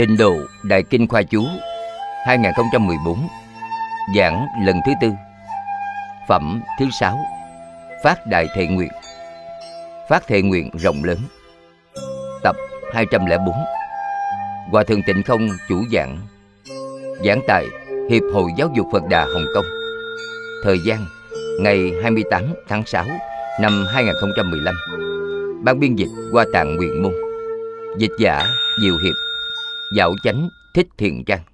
Tịnh độ Đại Kinh Khoa Chú 2014 Giảng lần thứ tư. Phẩm thứ sáu, Phát Đại Thệ Nguyện. Phát Thệ Nguyện rộng lớn. Tập 204 Hòa Thượng Tịnh Không chủ giảng. Giảng tại Hiệp hội Giáo dục Phật Đà Hồng Kông. Thời gian, ngày 28 tháng 6 năm 2015 Ban biên dịch qua tạng nguyện môn. Dịch giả Diệu Hiệp. Dạo chánh Thích Thiện Trang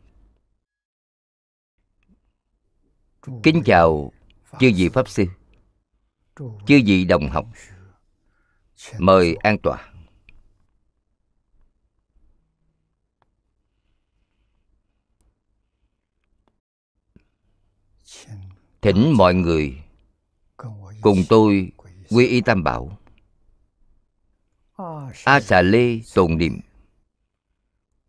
Kính chào chư vị Pháp Sư, Chư vị đồng học. Mời an tọa. Thỉnh mọi người cùng tôi quy y tam bảo. A xà lê tồn niệm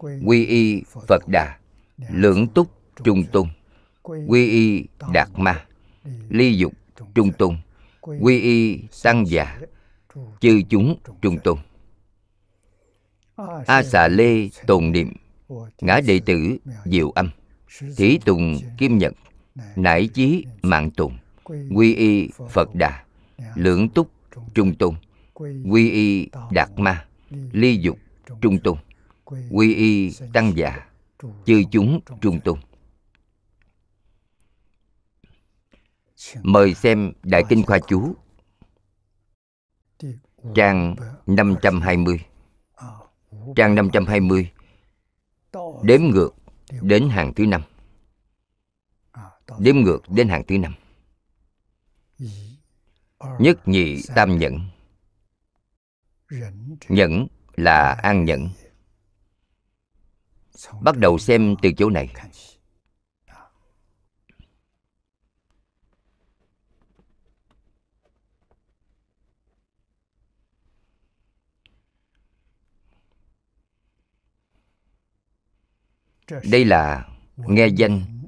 quy y phật đà lượng túc trung tôn. Quy y đạt ma ly dục trung tôn. Quy y tăng già chư chúng trung tôn. A xà lê tồn niệm ngã đệ tử diệu âm thí tùng kim nhật nải chí mạng tùng quy y phật đà lượng túc trung tôn. Quy y đạt ma ly dục trung tôn quy y tăng già chư chúng trung tôn mời xem đại kinh khoa chú trang 520 trang 520 đếm ngược đến hàng thứ năm. Đếm ngược đến hàng thứ năm. Nhất nhị tam nhẫn. Nhẫn là an nhẫn bắt đầu xem từ chỗ này. Đây là nghe danh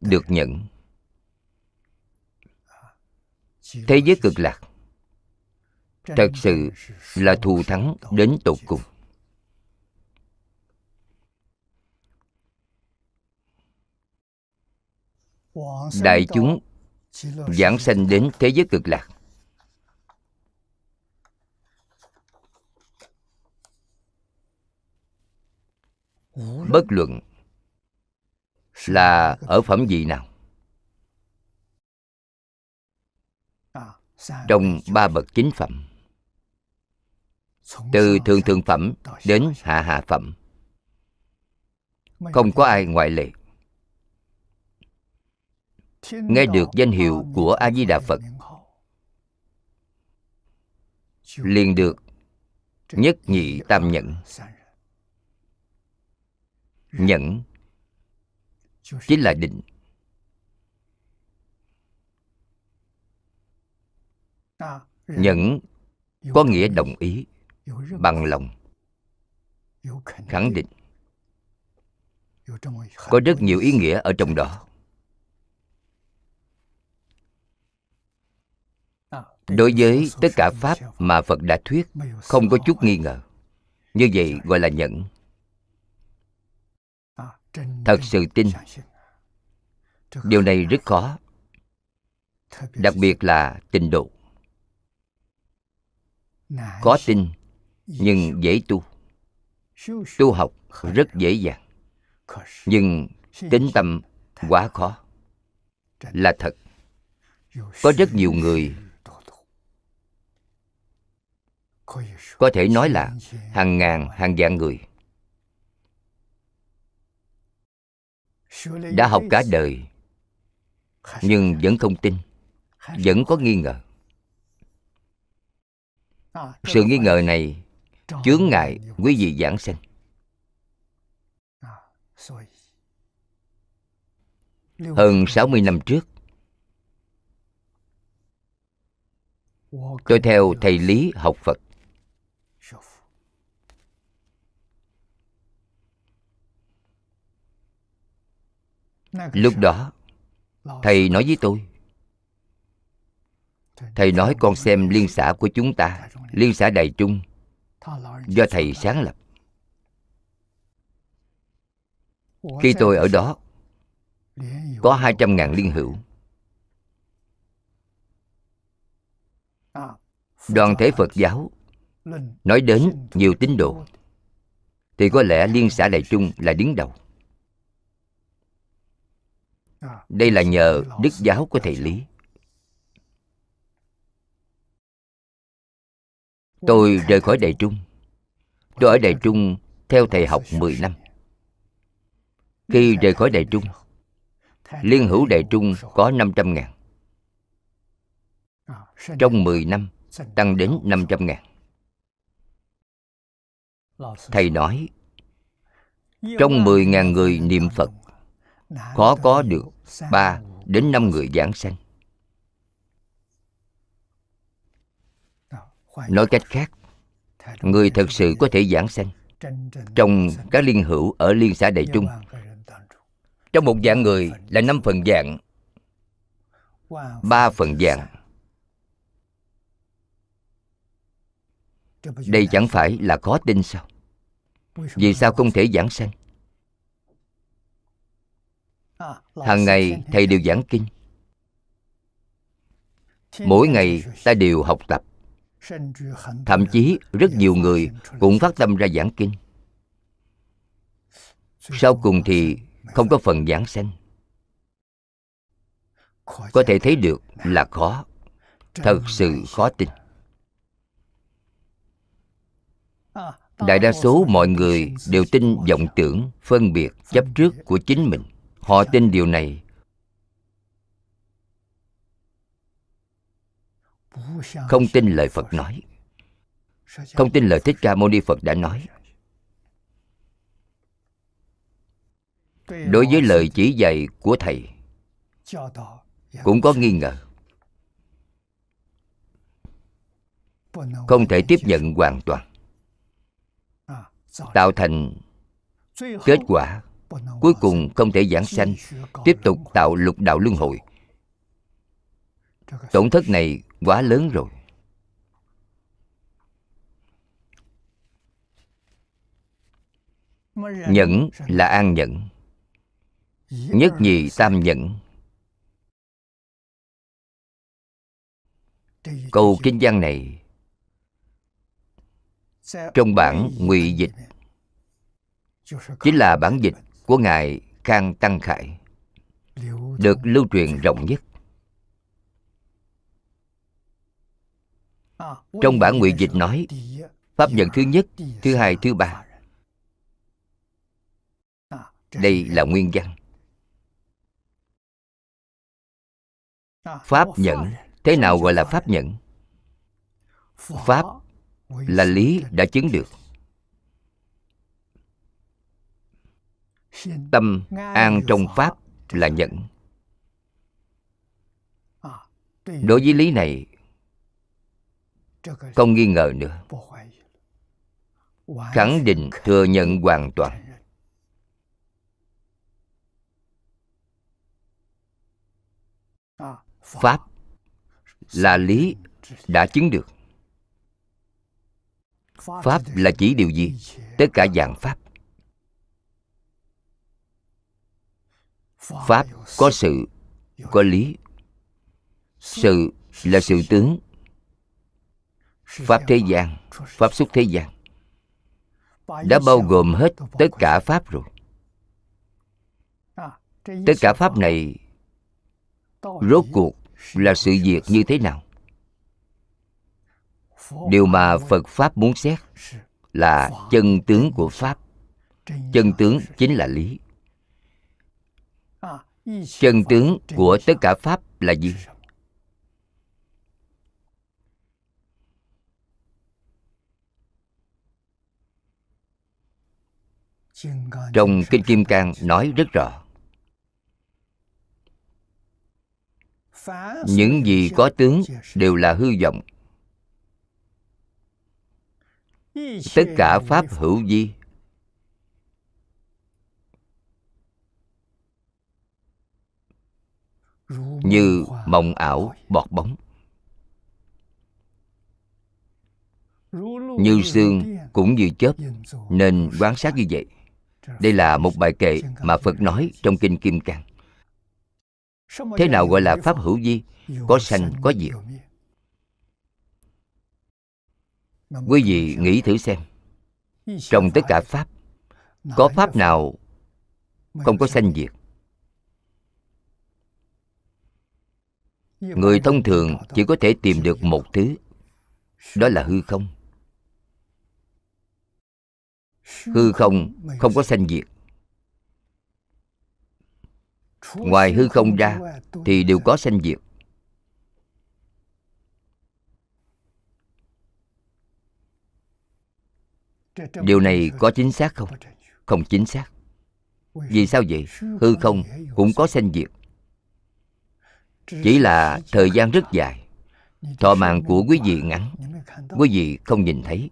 được nhận. Thế giới cực lạc thật sự là thù thắng đến tột cùng. Đại chúng giảng sanh đến thế giới cực lạc. Bất luận là ở phẩm gì nào, trong ba bậc chính phẩm, từ thường thường phẩm đến hạ hạ phẩm, không có ai ngoại lệ nghe được danh hiệu của a di đà phật. Liền được nhất nhị tam nhẫn. Nhẫn chính là định. Nhẫn có nghĩa đồng ý bằng lòng khẳng định. có rất nhiều ý nghĩa ở trong đó đối với tất cả pháp mà phật đã thuyết, không có chút nghi ngờ. Như vậy gọi là nhẫn. Thật sự tin. Điều này rất khó, đặc biệt là tình độ. Khó tin, nhưng dễ tu. Tu học rất dễ dàng, nhưng tính tâm quá khó. Là thật. Có rất nhiều người có thể nói là hàng ngàn, hàng vạn người đã học cả đời, nhưng vẫn không tin, vẫn có nghi ngờ. Sự nghi ngờ này chướng ngại quý vị giảng sanh. Hơn 60 năm trước, Tôi theo thầy Lý học Phật. Lúc đó Thầy nói với tôi. Thầy nói con xem liên xã của chúng ta Liên xã Đại Trung Do thầy sáng lập. Khi tôi ở đó Có 200.000 liên hữu. Đoàn thể Phật giáo Nói đến nhiều tín đồ. Thì có lẽ Liên xã Đại Trung là đứng đầu đây là nhờ đức giáo của thầy Lý. Tôi rời khỏi Đại Trung. Tôi ở Đại Trung theo thầy học 10 năm. Khi rời khỏi Đại Trung, Liên hữu Đại Trung có 500 ngàn. Trong 10 năm, tăng đến 500 ngàn. Thầy nói, Trong 10.000 người niệm Phật, Khó có được 3 đến 5 người giảng sanh. Nói cách khác Người thật sự có thể giảng sanh Trong các liên hữu ở liên xã Đại Trung. Trong một dạng người là năm phần dạng. Ba phần dạng. Đây chẳng phải là khó tin sao? Vì sao không thể giảng sanh hàng ngày thầy đều giảng kinh. Mỗi ngày ta đều học tập. Thậm chí rất nhiều người cũng phát tâm ra giảng kinh. Sau cùng thì không có phần giảng sanh. Có thể thấy được là khó. Thật sự khó tin. Đại đa số mọi người đều tin vọng tưởng phân biệt chấp trước của chính mình họ tin điều này. Không tin lời phật nói. Không tin lời thích ca mâu ni phật đã nói. Đối với lời chỉ dạy của thầy, cũng có nghi ngờ. Không thể tiếp nhận hoàn toàn. Tạo thành kết quả cuối cùng không thể giảng sanh, tiếp tục tạo lục đạo luân hồi. Tổn thất này quá lớn rồi. Nhẫn là an nhẫn, nhất nhì tam nhẫn. Câu kinh văn này trong bản ngụy dịch, chính là bản dịch của ngài khang tăng khải được lưu truyền rộng nhất. Trong bản ngụy dịch nói, pháp nhận thứ nhất, thứ hai, thứ ba. Đây là nguyên văn. Pháp nhận thế nào gọi là pháp nhận pháp là lý đã chứng được. Tâm an trong pháp là nhẫn đối với lý này không nghi ngờ nữa. Khẳng định thừa nhận hoàn toàn. Pháp là lý đã chứng được. Pháp là chỉ điều gì? tất cả dạng pháp pháp có sự, có lý. Sự là sự tướng. Pháp thế gian, pháp xuất thế gian đã bao gồm hết tất cả pháp rồi. Tất cả pháp này rốt cuộc là sự việc như thế nào? Điều mà phật pháp muốn xét là chân tướng của pháp. Chân tướng chính là lý chân tướng của tất cả pháp là gì? Trong kinh kim cang nói rất rõ. Những gì có tướng đều là hư vọng. Tất cả pháp hữu vi như mộng ảo bọt bóng. Như xương cũng như chớp nên quan sát như vậy. Đây là một bài kệ mà phật nói trong kinh kim cang. Thế nào gọi là pháp hữu vi? Có sanh có diệt. quý vị nghĩ thử xem. Trong tất cả pháp có pháp nào không có sanh diệt người thông thường chỉ có thể tìm được một thứ. Đó là hư không. Hư không không có sanh diệt. Ngoài hư không ra thì đều có sanh diệt. Điều này có chính xác không? Không chính xác. Vì sao vậy? Hư không cũng có sanh diệt chỉ là thời gian rất dài. Thọ mạng của quý vị ngắn. Quý vị không nhìn thấy.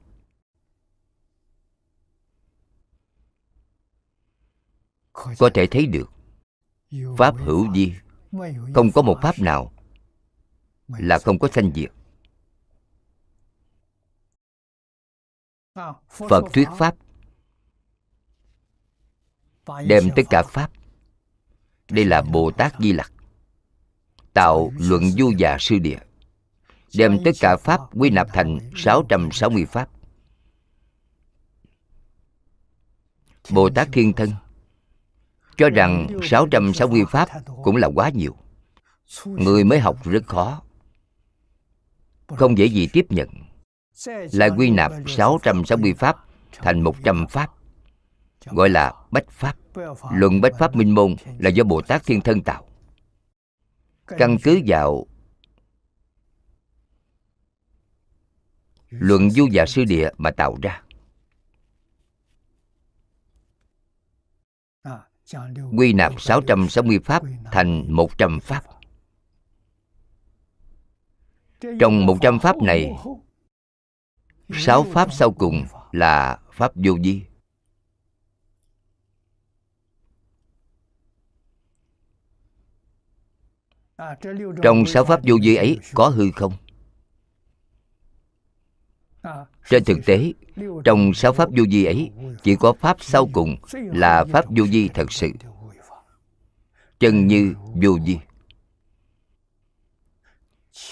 Có thể thấy được, pháp hữu di không có một pháp nào là không có sanh diệt. Phật thuyết pháp đem tất cả pháp. Đây là bồ tát di lặc tạo luận du già sư địa, đem tất cả pháp quy nạp thành 660 pháp. Bồ Tát Thiên Thân cho rằng 660 pháp cũng là quá nhiều. Người mới học rất khó, không dễ gì tiếp nhận. Lại quy nạp 660 pháp thành 100 pháp, gọi là bách pháp. Luận bách pháp minh môn là do bồ tát thiên thân tạo căn cứ vào luận du dạ sư địa mà tạo ra. Quy nạp 660 pháp thành 100 pháp. Trong 100 pháp này, sáu pháp sau cùng là pháp vô vi. Trong sáu pháp vô vi ấy có hư không? Trên thực tế, trong sáu pháp vô vi ấy, chỉ có pháp sau cùng là pháp vô vi thật sự. Chân như vô vi.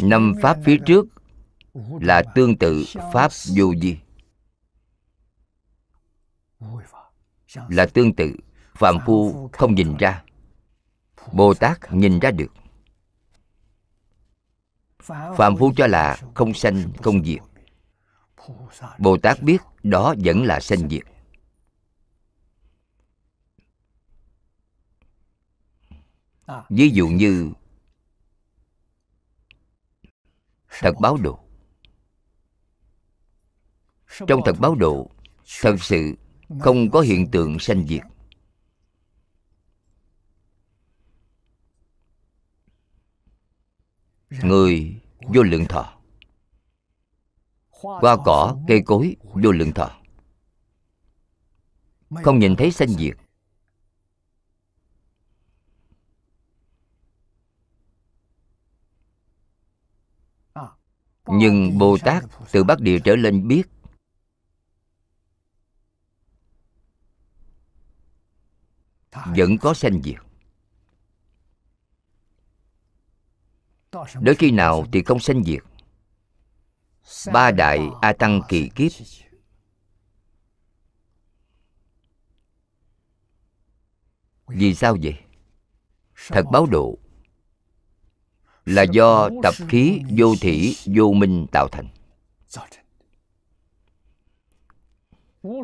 Năm pháp phía trước là tương tự pháp vô vi. Là tương tự, Phạm Phu không nhìn ra. Bồ Tát nhìn ra được. Phạm Phu cho là không sanh, không diệt. Bồ tát biết đó vẫn là sanh diệt. Ví dụ như thật báo độ trong thật báo độ thật sự không có hiện tượng sanh diệt. Người vô lượng thọ. Hoa cỏ, cây cối, vô lượng thọ. Không nhìn thấy sanh diệt. Nhưng bồ tát từ bắc địa trở lên biết, vẫn có sanh diệt. Đến khi nào thì không sanh diệt. Ba đại a tăng kỳ kiếp. Vì sao vậy? Thật báo độ. Là do tập khí vô thủy vô minh tạo thành.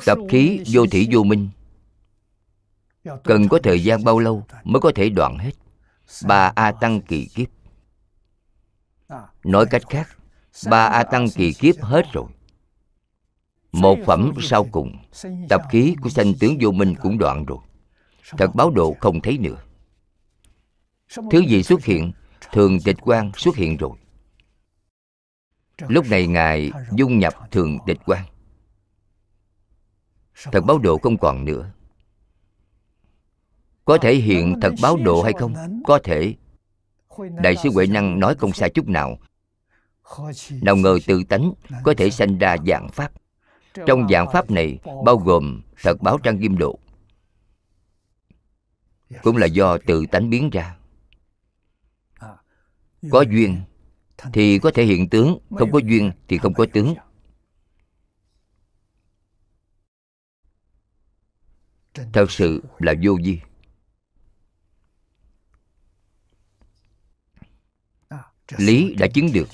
Tập khí vô thủy vô minh. Cần có thời gian bao lâu mới có thể đoạn hết? Ba a tăng kỳ kiếp nói cách khác, ba a tăng kỳ kiếp hết rồi. Một phẩm sau cùng, tập khí của sanh tướng vô minh cũng đoạn rồi. Thật báo độ không thấy nữa. Thứ gì xuất hiện, thường tịch quan xuất hiện rồi. Lúc này ngài dung nhập thường tịch quan thật báo độ không còn nữa. Có thể hiện thật báo độ hay không? Có thể đại sư huệ năng nói không sai chút nào. Nào ngờ tự tánh có thể sanh ra dạng pháp. Trong dạng pháp này bao gồm thật báo trang kim độ. Cũng là do tự tánh biến ra. Có duyên thì có thể hiện tướng, không có duyên thì không có tướng. Thật sự là vô vi lý đã chứng được.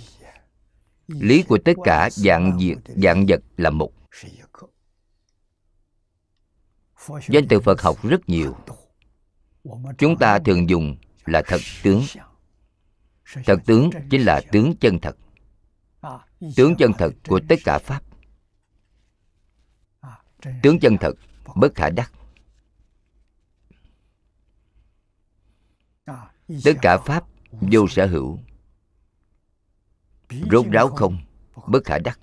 Lý của tất cả dạng diệt, dạng vật là một. Danh từ phật học rất nhiều. Chúng ta thường dùng là thật tướng. Thật tướng chính là tướng chân thật. Tướng chân thật của tất cả pháp. Tướng chân thật bất khả đắc. Tất cả pháp vô sở hữu rốt ráo không, bất khả đắc.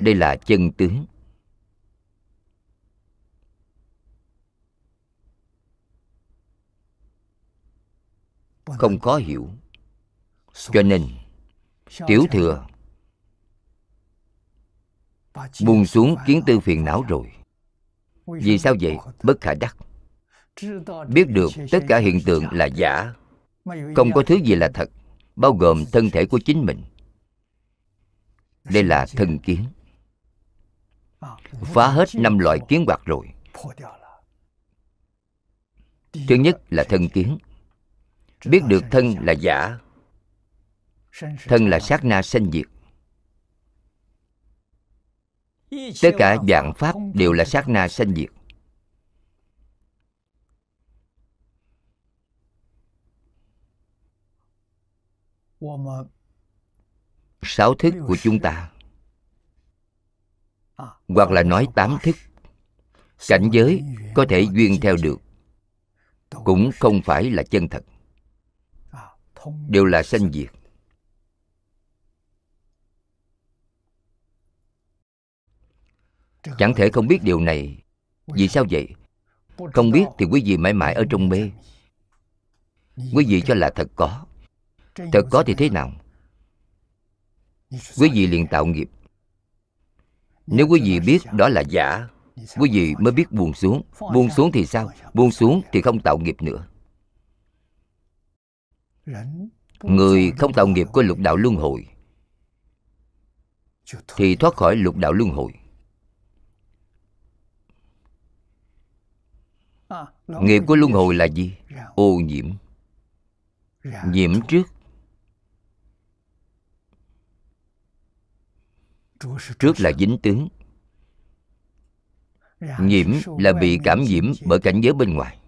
Đây là chân tướng. Không khó hiểu. Cho nên, tiểu thừa buông xuống kiến tư phiền não rồi. Vì sao vậy? Bất khả đắc. Biết được tất cả hiện tượng là giả không có thứ gì là thật bao gồm thân thể của chính mình. Đây là thân kiến. Phá hết năm loại kiến hoạt rồi. thứ nhất là thân kiến. biết được thân là giả thân là sát na sanh diệt. Tất cả dạng pháp đều là sát na sanh diệt sáu thức của chúng ta. Hoặc là nói tám thức. Cảnh giới có thể duyên theo được. Cũng không phải là chân thật. Đều là sanh diệt. Chẳng thể không biết điều này. Vì sao vậy? Không biết thì quý vị mãi mãi ở trong mê. Quý vị cho là thật có thật có thì thế nào? Quý vị liền tạo nghiệp. Nếu quý vị biết đó là giả quý vị mới biết buông xuống. Buông xuống thì sao? buông xuống thì không tạo nghiệp nữa. Người không tạo nghiệp của lục đạo luân hồi. Thì thoát khỏi lục đạo luân hồi. Nghiệp của luân hồi là gì? Ô nhiễm. Nhiễm trước trước là dính tướng. Nhiễm là bị cảm nhiễm bởi cảnh giới bên ngoài.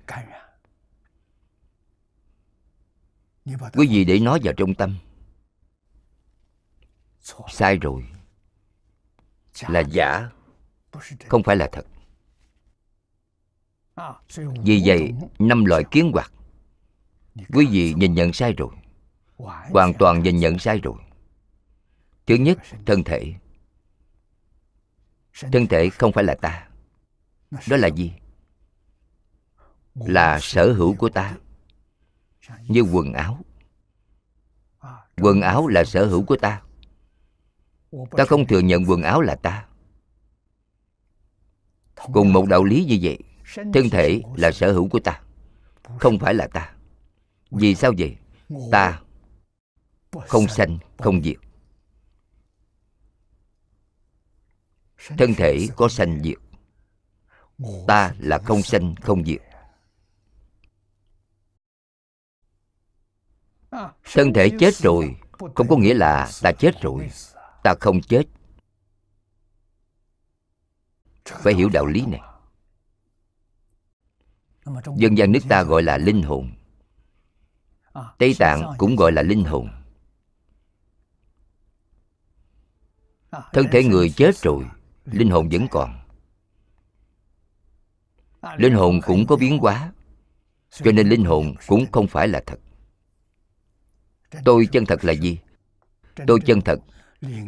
Quý vị để nó vào trong tâm? Sai rồi. Là giả, không phải là thật. Vì vậy, năm loại kiến hoạt, quý vị nhìn nhận sai rồi. Hoàn toàn nhìn nhận sai rồi. Thứ nhất, thân thể thân thể không phải là ta. Đó là gì? Là sở hữu của ta. như quần áo. Quần áo là sở hữu của ta. Ta không thừa nhận quần áo là ta. Cùng một đạo lý như vậy thân thể là sở hữu của ta không phải là ta. Vì sao vậy? Ta không sanh không diệt thân thể có sanh diệt ta là không sanh không diệt thân thể chết rồi. không có nghĩa là ta chết rồi. ta không chết. Phải hiểu đạo lý này. Dân gian nước ta gọi là linh hồn. Tây tạng cũng gọi là linh hồn. Thân thể người chết rồi linh hồn vẫn còn. Linh hồn cũng có biến hóa, cho nên linh hồn cũng không phải là thật. Tôi chân thật là gì? Tôi chân thật.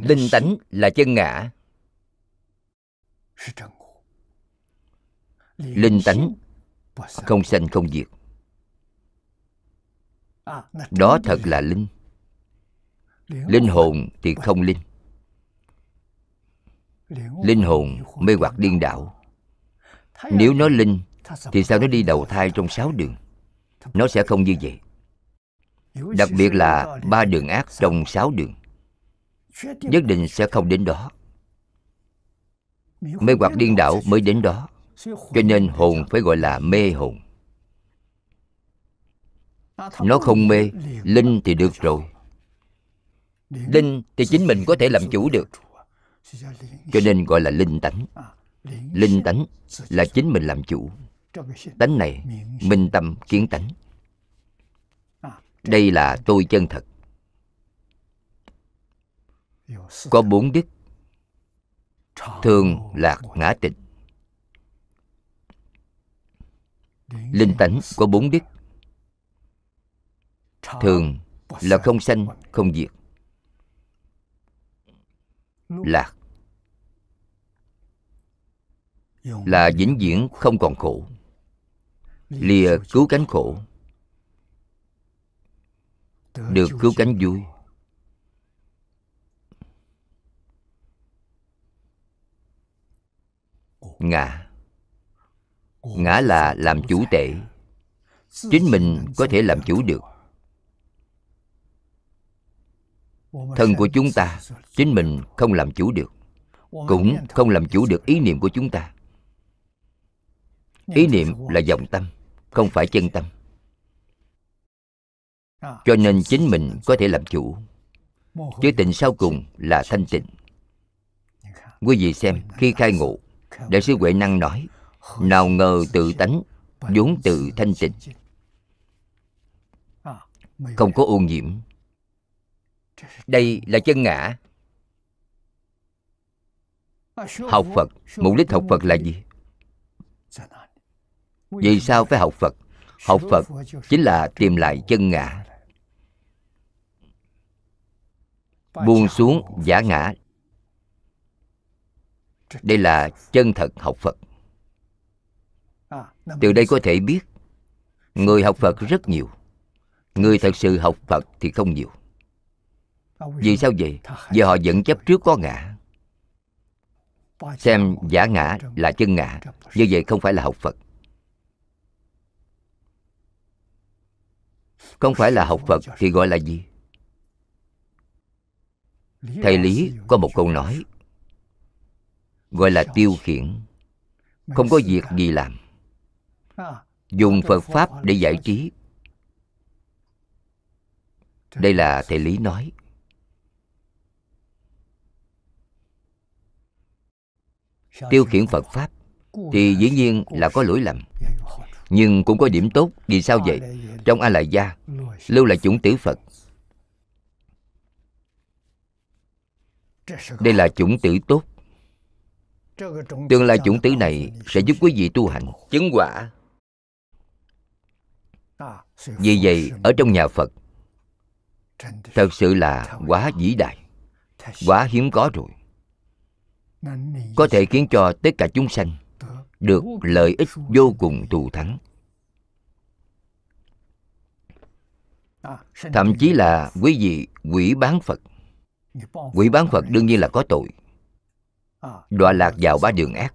Linh tánh là chân ngã. Linh tánh không sanh không diệt. Đó thật là linh. Linh hồn thì không linh linh hồn mê hoặc điên đảo. Nếu nó linh, thì sao nó đi đầu thai trong sáu đường? Nó sẽ không như vậy. Đặc biệt là ba đường ác trong sáu đường. Nhất định sẽ không đến đó. Mê hoặc điên đảo mới đến đó. Cho nên hồn phải gọi là mê hồn. Nó không mê, linh thì được rồi. Linh thì chính mình có thể làm chủ được cho nên gọi là linh tánh. Linh. Tánh là chính mình làm chủ. Tánh này minh tâm kiến tánh. Đây là tôi chân thật. Có bốn đức. Thường lạc ngã tịnh. Linh tánh có bốn đức. thường là không sanh không diệt lạc. Là vĩnh viễn không còn khổ. Lìa cứu cánh khổ. Được cứu cánh vui. Ngã. Ngã là làm chủ tệ. Chính mình có thể làm chủ được. Thân của chúng ta, chính mình không làm chủ được, cũng không làm chủ được ý niệm của chúng ta. Ý niệm là dòng tâm, không phải chân tâm. Cho nên chính mình có thể làm chủ. Chứ tịnh sau cùng là thanh tịnh. Quý vị xem, khi khai ngộ, đại sư huệ năng nói, nào ngờ tự tánh, vốn tự thanh tịnh. Không có ô nhiễm đây là chân ngã. Học phật, mục đích học phật là gì? Vì sao phải học phật? Học phật chính là tìm lại chân ngã. Buông xuống giả ngã. Đây là chân thật học phật. Từ đây có thể biết, người học phật rất nhiều. Người thật sự học phật thì không nhiều vì sao vậy? vì họ vẫn chấp trước có ngã. Xem giả ngã là chân ngã. như vậy không phải là học phật. Không phải là học phật thì gọi là gì? Thầy lý có một câu nói gọi là tiêu khiển. không có việc gì làm. Dùng phật pháp để giải trí. đây là thầy lý nói tiêu khiển phật pháp thì dĩ nhiên là có lỗi lầm. Nhưng cũng có điểm tốt vì sao vậy? Trong a la gia lưu là chủng tử phật. Đây là chủng tử tốt. Tương lai chủng tử này sẽ giúp quý vị tu hành. Chứng quả. Vì vậy ở trong nhà phật thật sự là quá vĩ đại quá hiếm có rồi có thể khiến cho tất cả chúng sanh được lợi ích vô cùng thù thắng. Thậm chí là quý vị quỷ bán phật. Quỷ bán phật đương nhiên là có tội. Đọa lạc vào ba đường ác.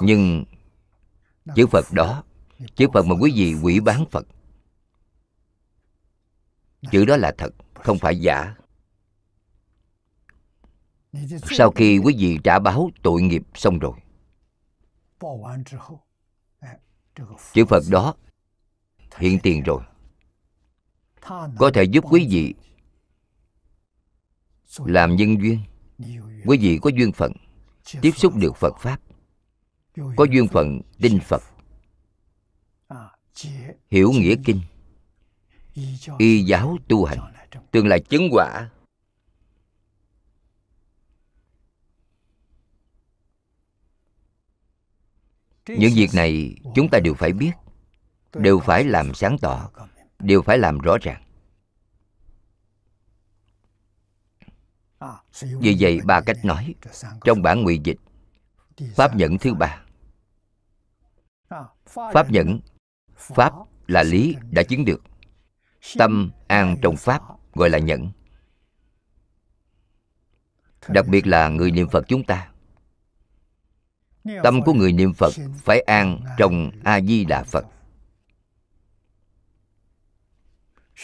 Nhưng chữ phật đó, chữ phật mà quý vị quỷ bán phật, chữ đó là thật, không phải giả sau khi quý vị trả báo tội nghiệp xong rồi chữ phật đó hiện tiền rồi. Có thể giúp quý vị làm nhân duyên. Quý vị có duyên phận tiếp xúc được phật pháp. Có duyên phận tin phật. Hiểu nghĩa kinh. Y giáo tu hành. Tương lai chứng quả những việc này chúng ta đều phải biết, đều phải làm sáng tỏ, đều phải làm rõ ràng. Vì vậy, ba cách nói trong bản ngụy dịch, pháp nhẫn thứ ba. Pháp nhẫn, pháp là lý đã chứng được. Tâm an trong pháp gọi là nhẫn. Đặc biệt là người niệm phật chúng ta tâm của người niệm phật phải an trong a di đà phật.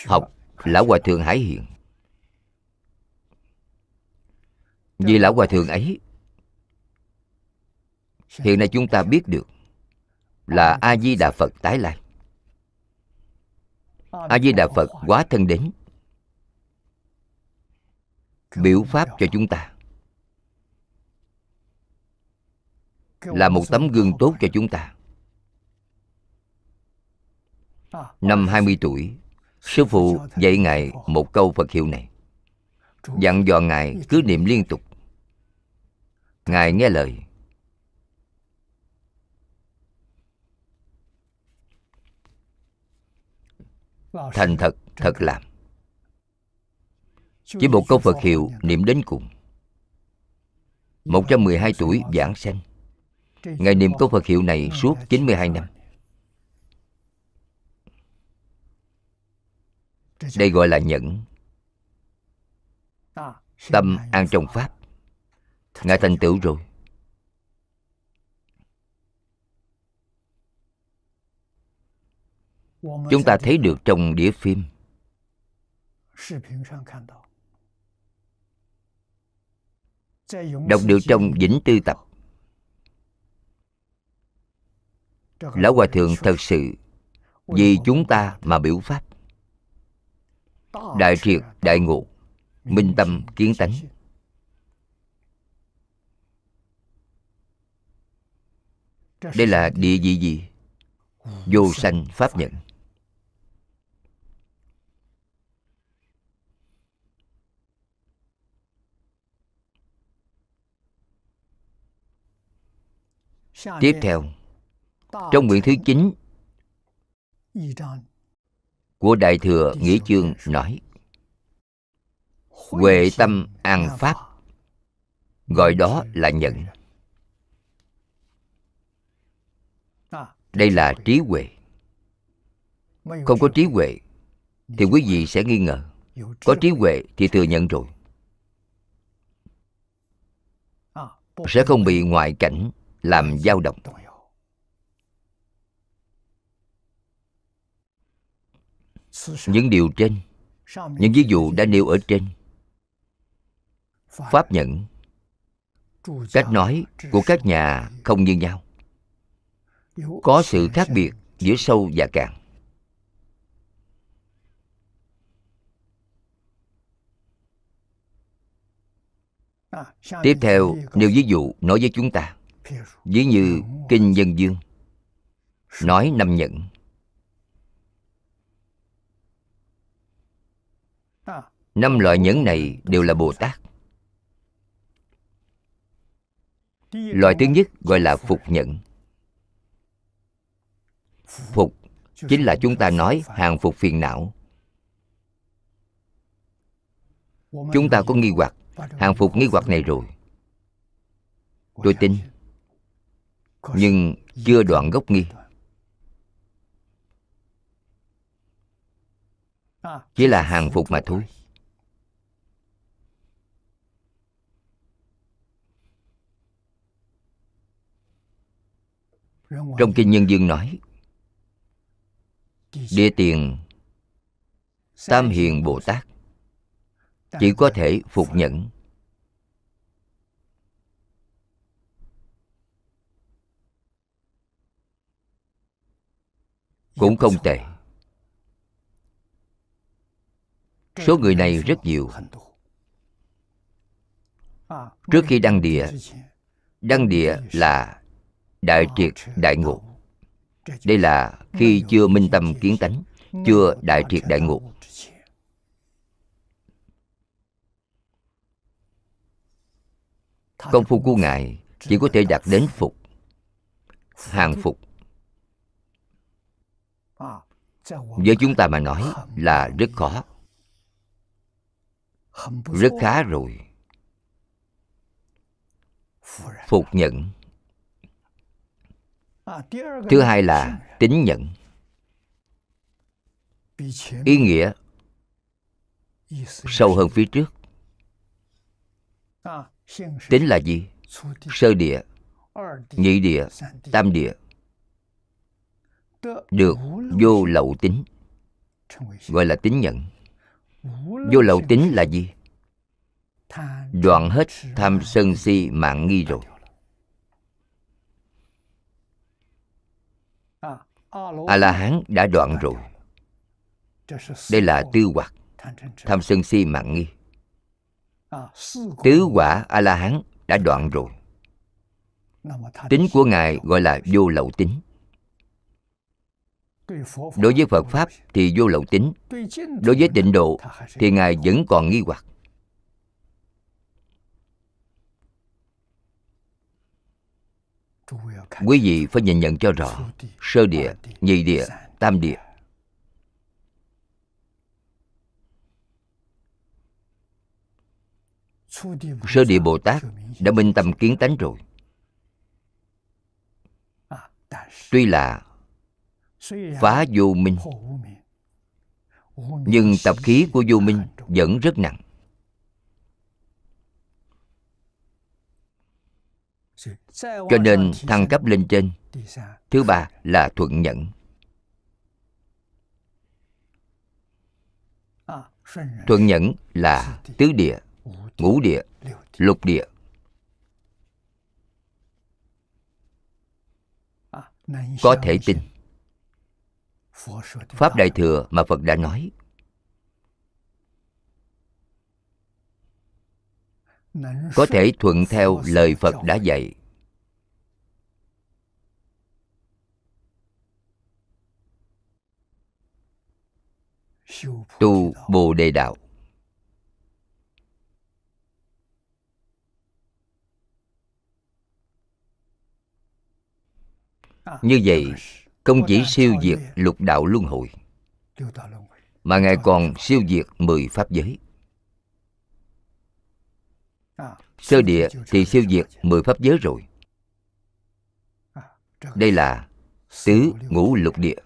Học lão hòa thượng hải hiện vì lão hòa thượng ấy hiện nay chúng ta biết được là a di đà phật tái lai. A di đà phật quá thân đến biểu pháp cho chúng ta là một tấm gương tốt cho chúng ta. Năm 20 tuổi sư phụ dạy ngài một câu phật hiệu này. Dặn dò ngài cứ niệm liên tục. Ngài nghe lời. Thành thật thật làm. Chỉ một câu Phật hiệu niệm đến cùng. 112 tuổi giảng sanh Ngài niệm câu Phật hiệu này suốt 92 năm. Đây gọi là nhẫn. Tâm an trong Pháp. Ngài thành tựu rồi. Chúng ta thấy được trong đĩa phim. Đọc được trong Vĩnh Tư Tập. Lão Hòa Thượng thật sự Vì chúng ta mà biểu Pháp. Đại triệt, đại ngộ Minh tâm, kiến tánh. Đây là địa vị gì? Vô sanh Pháp nhận. Tiếp theo Trong nguyện thứ 9 Của Đại Thừa Nghĩa Chương nói Huệ tâm an Pháp Gọi đó là nhận. Đây là trí huệ. Không có trí huệ Thì quý vị sẽ nghi ngờ. Có trí huệ thì thừa nhận rồi. Sẽ không bị ngoại cảnh làm dao động những điều trên những ví dụ đã nêu ở trên. pháp nhẫn cách nói của các nhà không như nhau. Có sự khác biệt giữa sâu và cạn tiếp theo nêu ví dụ nói với chúng ta. Ví như kinh dân dương nói năm nhẫn năm loại nhẫn này đều là bồ tát. Loại thứ nhất gọi là phục nhẫn. Phục chính là chúng ta nói hàng phục phiền não. Chúng ta có nghi hoặc, hàng phục nghi hoặc này rồi. Tôi tin, nhưng chưa đoạn gốc nghi. Chỉ là hàng phục mà thôi. Trong kinh nhân dương nói, địa tiền tam hiền bồ tát chỉ có thể phục nhẫn. Cũng không tệ. Số người này rất nhiều. Trước khi đăng địa đăng địa là đại triệt đại ngộ. Đây là khi chưa minh tâm kiến tánh, chưa đại triệt đại ngộ. Công phu của ngài chỉ có thể đạt đến phục, hàng phục. Với chúng ta mà nói là rất khó. Rất khá rồi. Phục nhận thứ hai là tín nhận. Ý nghĩa sâu hơn phía trước. Tính là gì? Sơ địa, nhị địa, tam địa. Được vô lậu tính, gọi là tính nhận. Vô lậu tính là gì? Đoạn hết tham sân si mạng nghi rồi. A la hán đã đoạn rồi. Đây là tư hoạt. Tham sân si mạng nghi. Tứ quả a la hán đã đoạn rồi. Tính của ngài gọi là vô lậu tính. Đối với phật pháp thì vô lậu tính. Đối với tịnh độ thì ngài vẫn còn nghi hoặc. Quý vị phải nhìn nhận cho rõ. Sơ địa nhị địa tam địa. Sơ địa bồ tát đã minh tâm kiến tánh rồi. Tuy là phá vô minh nhưng tập khí của vô minh vẫn rất nặng cho nên thăng cấp lên trên. Thứ ba là thuận nhẫn. Thuận nhẫn là tứ địa, ngũ địa, lục địa. Có thể tin. Pháp đại thừa mà phật đã nói có thể thuận theo lời phật đã dạy. Tu bồ đề đạo. Như vậy không chỉ siêu diệt lục đạo luân hồi mà ngài còn siêu diệt mười pháp giới sơ địa thì siêu diệt mười pháp giới rồi. Đây là tứ ngũ lục địa.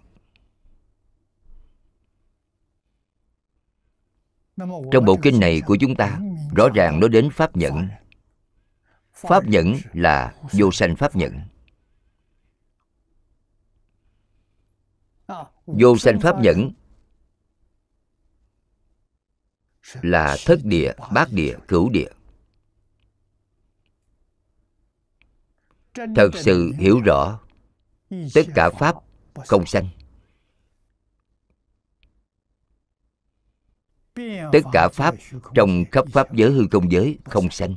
Trong bộ kinh này của chúng ta, rõ ràng nói đến pháp nhẫn. Pháp nhẫn là vô sanh pháp nhẫn. Vô sanh pháp nhẫn là thất địa, bát địa, cửu địa. Thật sự hiểu rõ tất cả pháp không sanh. Tất cả pháp trong khắp pháp giới hư không giới không sanh.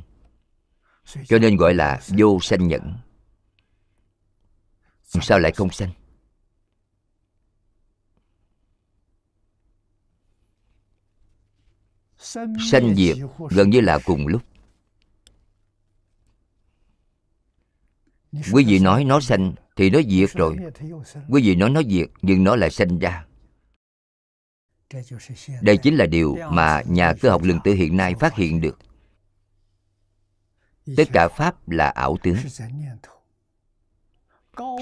cho nên gọi là vô sanh nhẫn. Sao lại không sanh? Sanh diệt gần như là cùng lúc quý vị nói nó sanh thì nó diệt rồi. Quý vị nói nó diệt nhưng nó lại sanh ra. Đây chính là điều mà nhà cơ học lượng tử hiện nay phát hiện được. Tất cả pháp là ảo tướng.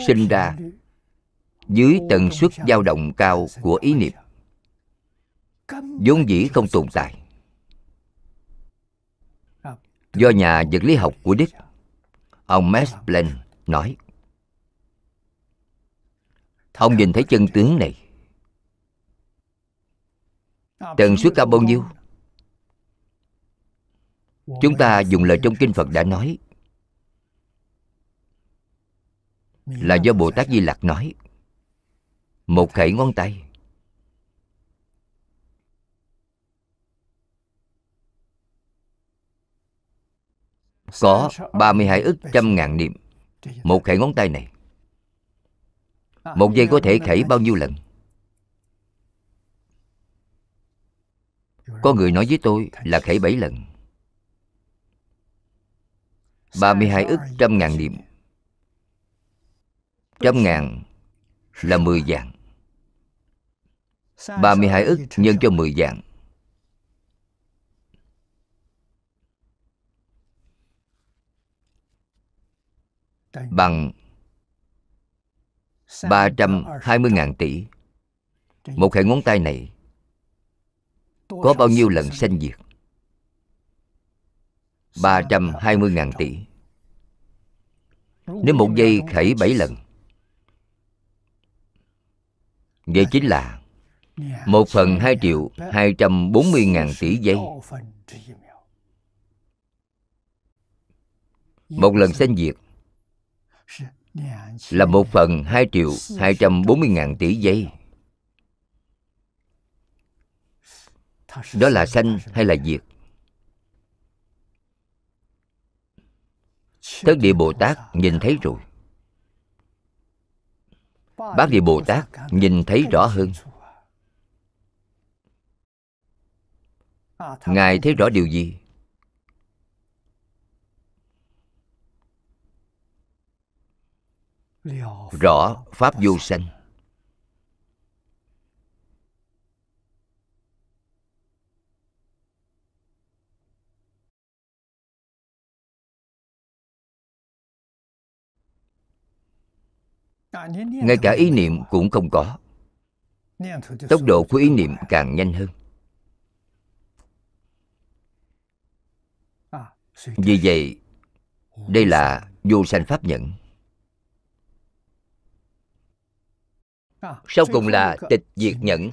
Sinh ra dưới tần suất dao động cao của ý niệm. Vốn dĩ không tồn tại. Do nhà vật lý học của đức ông max nói. Ông nhìn thấy chân tướng này. Tần suất cao bao nhiêu? Chúng ta dùng lời trong kinh phật đã nói. Là do bồ tát di lặc nói. Một khẩy ngón tay. Có 32 ức trăm ngàn niệm. Một khẩy ngón tay này. Một giây có thể khẩy bao nhiêu lần? Có người nói với tôi là khẩy 7 lần. 32 ức trăm ngàn niệm. Trăm ngàn là 10 dạng 32 ức nhân cho 10 dạng Bằng 320.000 tỷ Một hệ ngón tay này Có bao nhiêu lần sanh diệt 320.000 tỷ Nếu một giây khẩy 7 lần Vậy chính là một phần hai triệu hai trăm bốn mươi ngàn tỷ giây Một lần sanh diệt Là một phần hai triệu hai trăm bốn mươi ngàn tỷ giây. Đó là sanh hay là diệt? Thất địa Bồ Tát nhìn thấy rồi. Bác Địa Bồ Tát nhìn thấy rõ hơn. Ngài thấy rõ điều gì? Rõ Pháp vô sanh. Ngay cả ý niệm cũng không có. Tốc độ của ý niệm càng nhanh hơn. Vì vậy đây là vô sanh pháp nhẫn sau cùng là tịch diệt nhẫn.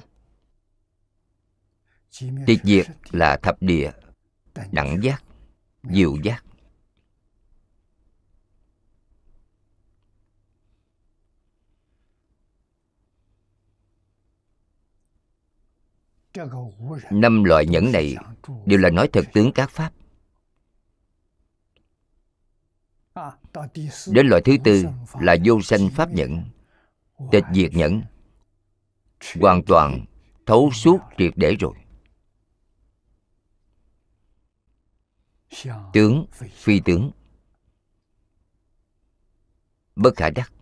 Tịch diệt là thập địa đẳng giác diệu giác. Năm loại nhẫn này đều là nói thực tướng các pháp. Đến loại thứ tư là vô sanh pháp nhẫn tịch diệt nhẫn. Hoàn toàn thấu suốt triệt để rồi. Tướng, phi tướng. Bất khả đắc.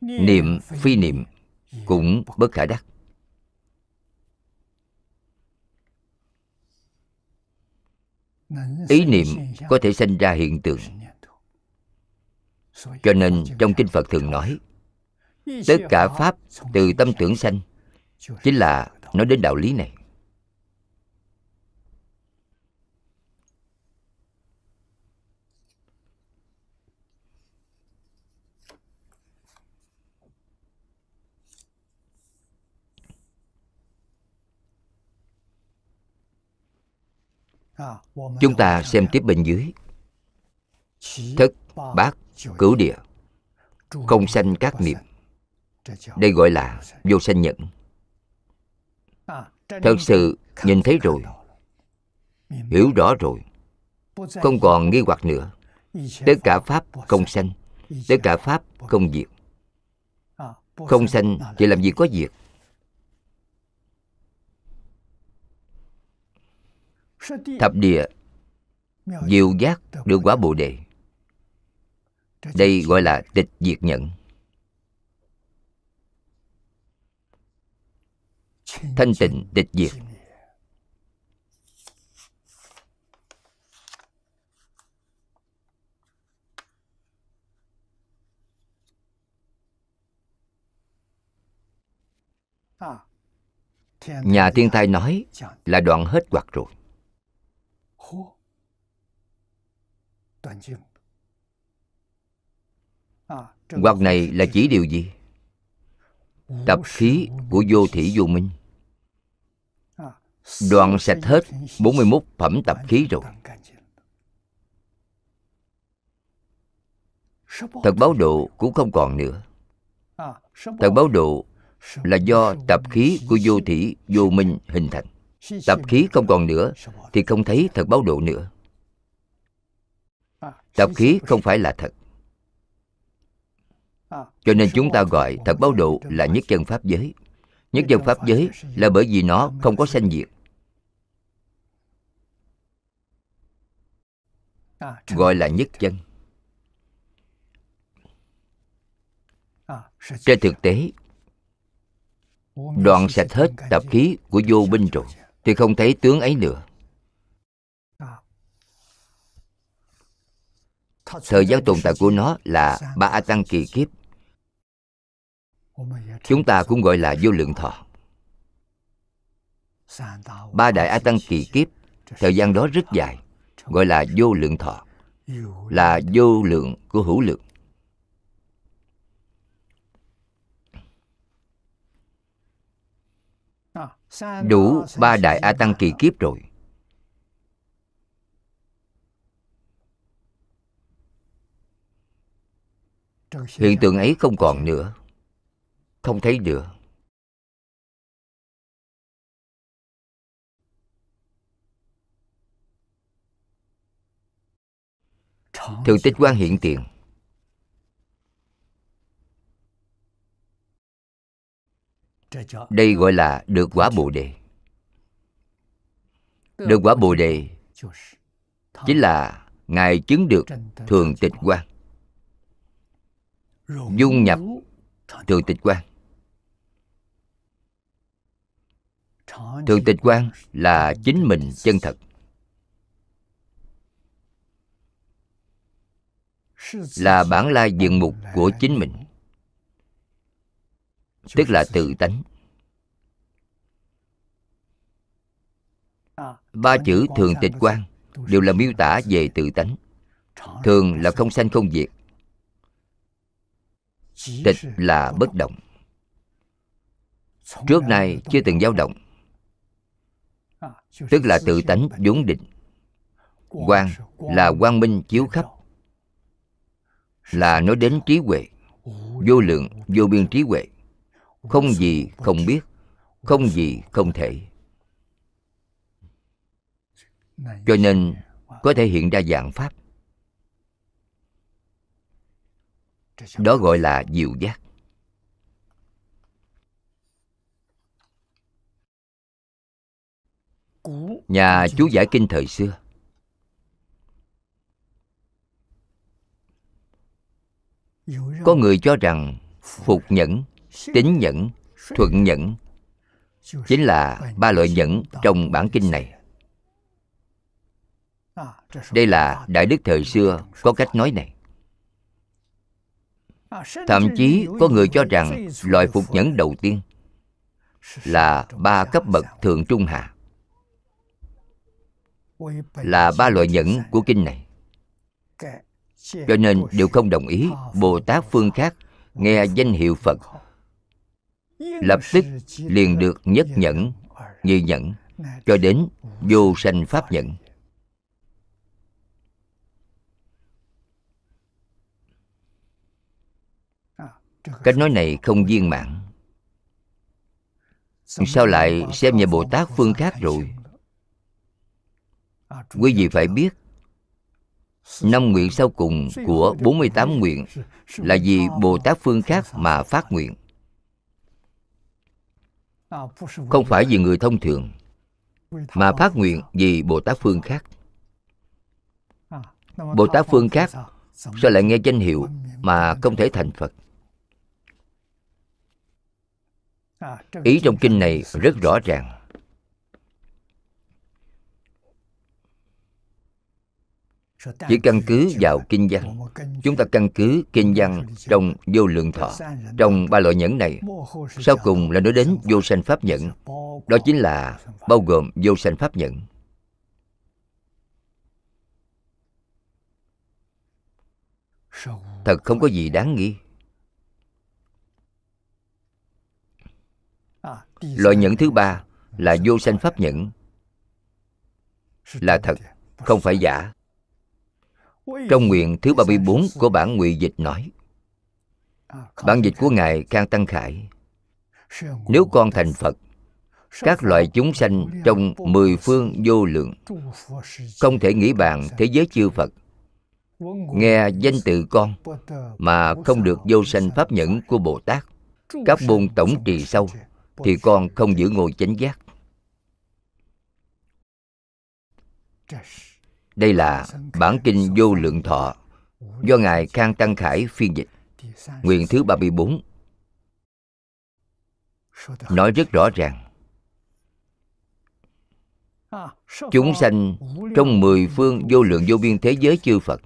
Niệm, phi niệm cũng bất khả đắc. Ý niệm có thể sinh ra hiện tượng. Cho nên trong kinh phật thường nói tất cả pháp từ tâm tưởng sanh chính là nói đến đạo lý này. Chúng ta xem tiếp bên dưới. Thất bát cửu địa. không sanh các niệm đây gọi là vô sanh nhẫn. Thật sự nhìn thấy rồi, hiểu rõ rồi, không còn nghi hoặc nữa. Tất cả pháp không sanh, tất cả pháp không diệt. Không sanh thì làm gì có diệt? Thập địa, diệu giác được quả bồ đề. Đây gọi là tịch diệt nhận thanh tịnh tịch diệt. Nhà thiên thai nói là đoạn hết hoặc rồi. Hoặc này là chỉ điều gì? Tập khí của vô thủy vô minh đoạn sạch hết 41 phẩm tập khí rồi. Thật báo độ cũng không còn nữa. Thật báo độ là do tập khí của vô thủy, vô minh hình thành. Tập khí không còn nữa Thì không thấy thật báo độ nữa. Tập khí không phải là thật. Cho nên chúng ta gọi thật báo độ là nhất chân Pháp giới. Nhất chân Pháp giới là bởi vì nó không có sanh diệt. Gọi là nhất chân trên thực tế đoạn sạch hết tập khí của vô binh rồi thì không thấy tướng ấy nữa. Thời gian tồn tại của nó là ba a tăng kỳ kiếp. Chúng ta cũng gọi là vô lượng thọ. Ba đại a tăng kỳ kiếp thời gian đó rất dài gọi là vô lượng thọ, là vô lượng của hữu lượng đủ ba đại a tăng kỳ kiếp rồi. Hiện tượng ấy không còn nữa, không thấy nữa. Thường tích quan hiện tiền đây gọi là được quả bồ đề. Được quả bồ đề chính là ngài chứng được thường tịch quan. Dung nhập thường tịch quan. Thường tịch quan là chính mình chân thật là bản lai diện mục của chính mình. tức là tự tánh. Ba chữ thường tịch quan đều là miêu tả về tự tánh. thường là không sanh không diệt. Tịch là bất động. Trước nay chưa từng dao động. Tức là tự tánh vốn định. Quang là quang minh chiếu khắp là nói đến trí huệ, vô lượng, vô biên trí huệ. Không gì không biết, không gì không thể. Cho nên có thể hiện ra dạng pháp. Đó gọi là diệu giác. Nhà chú giải kinh thời xưa có người cho rằng phục nhẫn, tín nhẫn, thuận nhẫn chính là ba loại nhẫn trong bản kinh này. Đây là đại đức thời xưa có cách nói này. Thậm chí có người cho rằng loại phục nhẫn đầu tiên là ba cấp bậc thượng trung hạ, là ba loại nhẫn của kinh này cho nên đều không đồng ý. Bồ tát phương khác nghe danh hiệu phật. Lập tức liền được nhất nhẫn như nhẫn cho đến vô sanh pháp nhẫn. Cách nói này không viên mãn. Sao lại xem nhà bồ tát phương khác rồi? Quý vị phải biết Năm nguyện sau cùng của 48 nguyện là vì Bồ Tát phương khác mà phát nguyện. Không phải vì người thông thường, mà phát nguyện vì Bồ Tát phương khác. Bồ Tát phương khác sao lại nghe danh hiệu mà không thể thành Phật? Ý trong kinh này rất rõ ràng. Chỉ căn cứ vào kinh văn. Chúng ta căn cứ kinh văn trong vô lượng thọ, trong ba loại nhẫn này. Sau cùng là nói đến vô sanh pháp nhẫn. Đó chính là bao gồm vô sanh pháp nhẫn. Thật không có gì đáng nghi. Loại nhẫn thứ ba là vô sanh pháp nhẫn. Là thật, không phải giả trong nguyện thứ 34 của bản ngụy dịch nói Bản dịch của Ngài Khang Tăng Khải Nếu con thành Phật Các loại chúng sanh trong mười phương vô lượng. Không thể nghĩ bàn thế giới chư Phật Nghe danh từ con Mà không được vô sanh pháp nhẫn của Bồ Tát Các môn tổng trì sâu Thì con không giữ ngồi chánh giác đây là bản kinh vô lượng thọ do ngài khang tăng khải phiên dịch Nguyện thứ 34 Nói rất rõ ràng. Chúng sanh trong mười phương vô lượng vô biên thế giới chư Phật,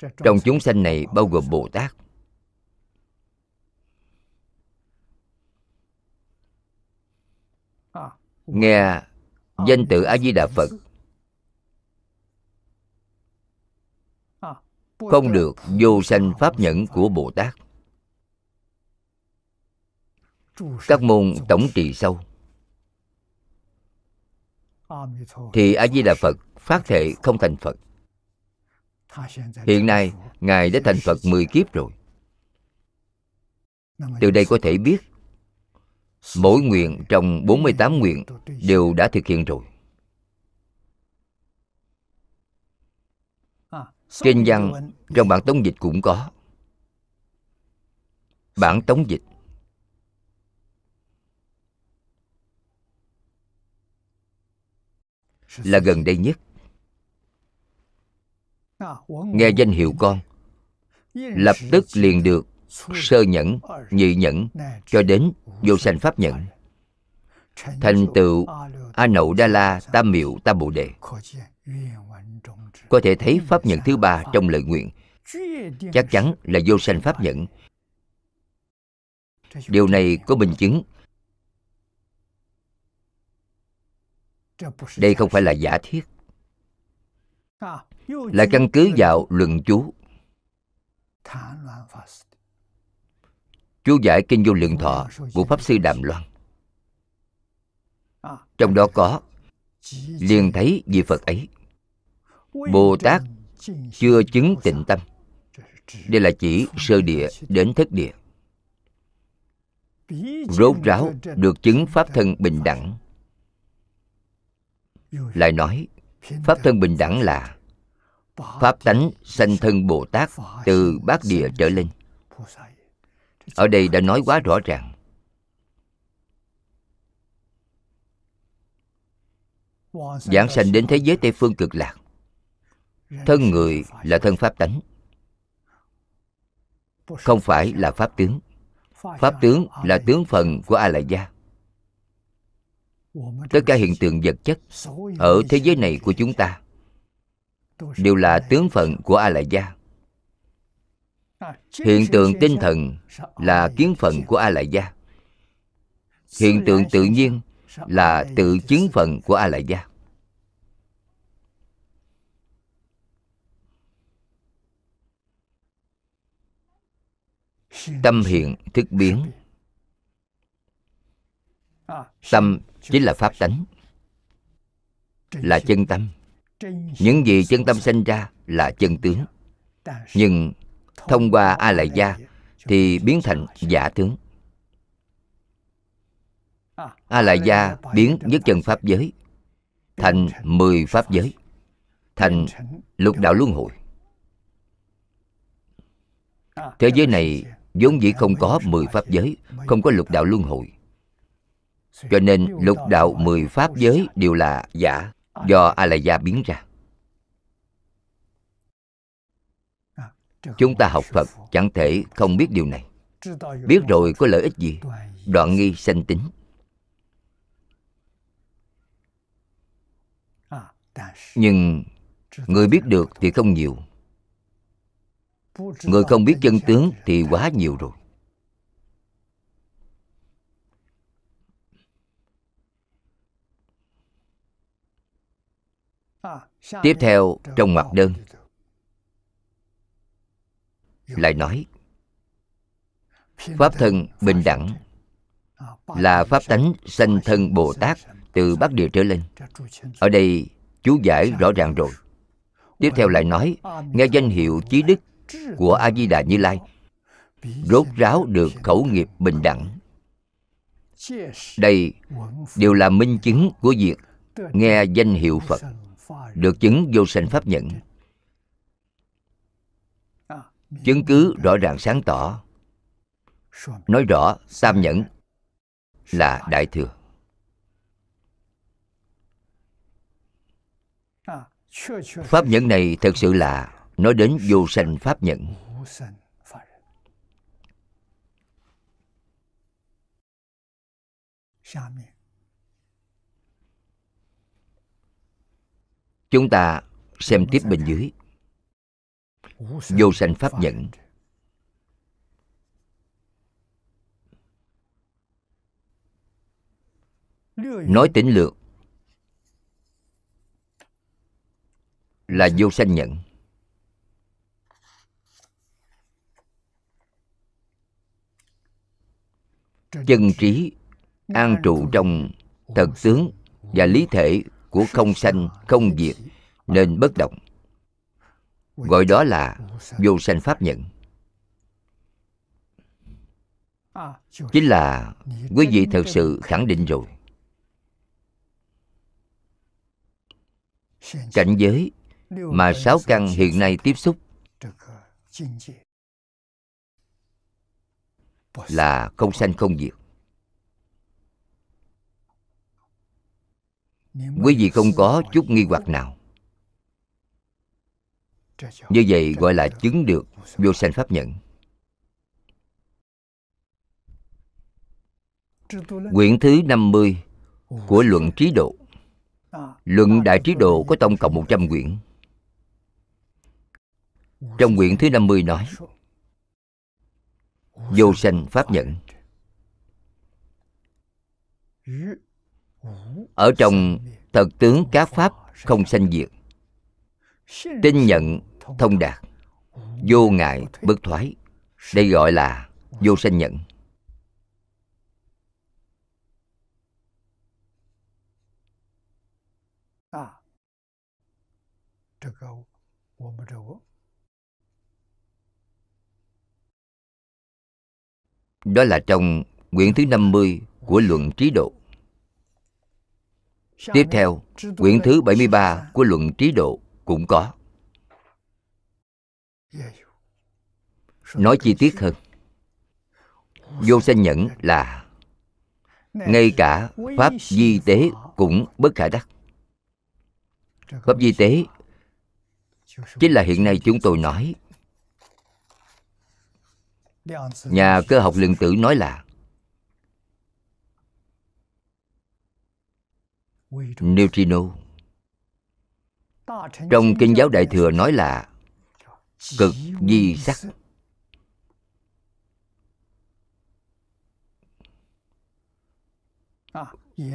Trong chúng sanh này bao gồm Bồ Tát. Nghe danh tự A-di-đà Phật Không được vô sanh pháp nhẫn của Bồ Tát. Các môn tổng trì sâu thì a di đà phật phát thệ không thành phật. Hiện nay, ngài đã thành phật 10 kiếp rồi. Từ đây có thể biết, mỗi nguyện trong 48 nguyện đều đã thực hiện rồi. Kinh văn trong bản tống dịch cũng có. Bản tống dịch. Là gần đây nhất. Nghe danh hiệu con. Lập tức liền được sơ nhẫn nhị nhẫn cho đến vô sanh pháp nhẫn. Thành tựu a nậu đa la tam miệu tam bồ đề có thể thấy pháp nhẫn thứ ba trong lời nguyện. chắc chắn là vô sanh pháp nhẫn điều này có minh chứng. Đây không phải là giả thiết. Là căn cứ vào luận chú. Chú giải kinh vô lượng thọ của pháp sư đàm loan. Trong đó có liền thấy vị phật ấy bồ tát chưa chứng tịnh tâm. Đây là chỉ sơ địa đến thất địa. Rốt ráo được chứng pháp thân bình đẳng. Lại nói, pháp thân bình đẳng là pháp tánh sanh thân bồ tát từ bát địa trở lên. Ở đây đã nói quá rõ ràng. Giảng sanh đến thế giới tây phương cực lạc thân người là thân pháp tánh. Không phải là pháp tướng. Pháp tướng là tướng phần của a la gia tất cả hiện tượng vật chất ở thế giới này của chúng ta đều là tướng phận của a la gia hiện tượng tinh thần là kiến phận của a la gia hiện tượng tự nhiên là tự chứng phận của a la gia tâm hiện thức biến. Tâm chính là pháp tánh, là chân tâm. Những gì chân tâm sinh ra là chân tướng. Nhưng thông qua a lại gia thì biến thành giả tướng. A lại gia biến nhất chân pháp giới thành mười pháp giới, thành lục đạo luân hồi. Thế giới này vốn dĩ không có mười pháp giới, không có lục đạo luân hồi. Cho nên lục đạo mười pháp giới đều là giả, do a la gia biến ra. Chúng ta học phật chẳng thể không biết điều này. Biết rồi có lợi ích gì? Đoạn nghi sanh tính. Nhưng người biết được thì không nhiều người không biết chân tướng thì quá nhiều rồi. Tiếp theo, trong mặt đơn. Lại nói, pháp thân bình đẳng là pháp tánh sanh thân bồ tát từ bắc địa trở lên. Ở đây, chú giải rõ ràng rồi. Tiếp theo lại nói, nghe danh hiệu chí đức của a di đà như lai, rốt ráo được khẩu nghiệp bình đẳng. Đây đều là minh chứng của việc nghe danh hiệu phật được chứng vô sanh pháp nhận chứng cứ rõ ràng sáng tỏ, nói rõ tam nhẫn là đại thừa. Pháp nhẫn này thật sự là nói đến vô sanh pháp nhẫn. Chúng ta xem tiếp bên dưới. Vô sanh pháp nhẫn. Nói tỉnh lược. Là vô sanh nhận chân trí an trụ trong thật tướng và lý thể của không sanh không diệt nên bất động. Gọi đó là vô sanh pháp nhẫn chính là quý vị thật sự khẳng định rồi. Cảnh giới mà sáu căn hiện nay tiếp xúc là không sanh không diệt. Quý vị không có chút nghi hoặc nào. như vậy gọi là chứng được vô sanh pháp nhẫn quyển thứ 50 của luận trí độ. Luận đại trí độ có tổng cộng 100 quyển. Trong quyển thứ 50 nói vô sanh pháp nhẫn ở trong thật tướng các pháp không sanh diệt. Tin nhận thông đạt. Vô ngại bất thoái. Đây gọi là vô sanh nhận. à đó là trong quyển thứ 50 của luận trí độ. Tiếp theo, quyển thứ 73 của luận trí độ cũng có. Nói chi tiết hơn. Vô sanh nhẫn là ngay cả pháp di tế cũng bất khả đắc. Pháp di tế chính là hiện nay chúng tôi nói nhà cơ học lượng tử nói là neutrino. Trong kinh giáo đại thừa nói là cực di sắc.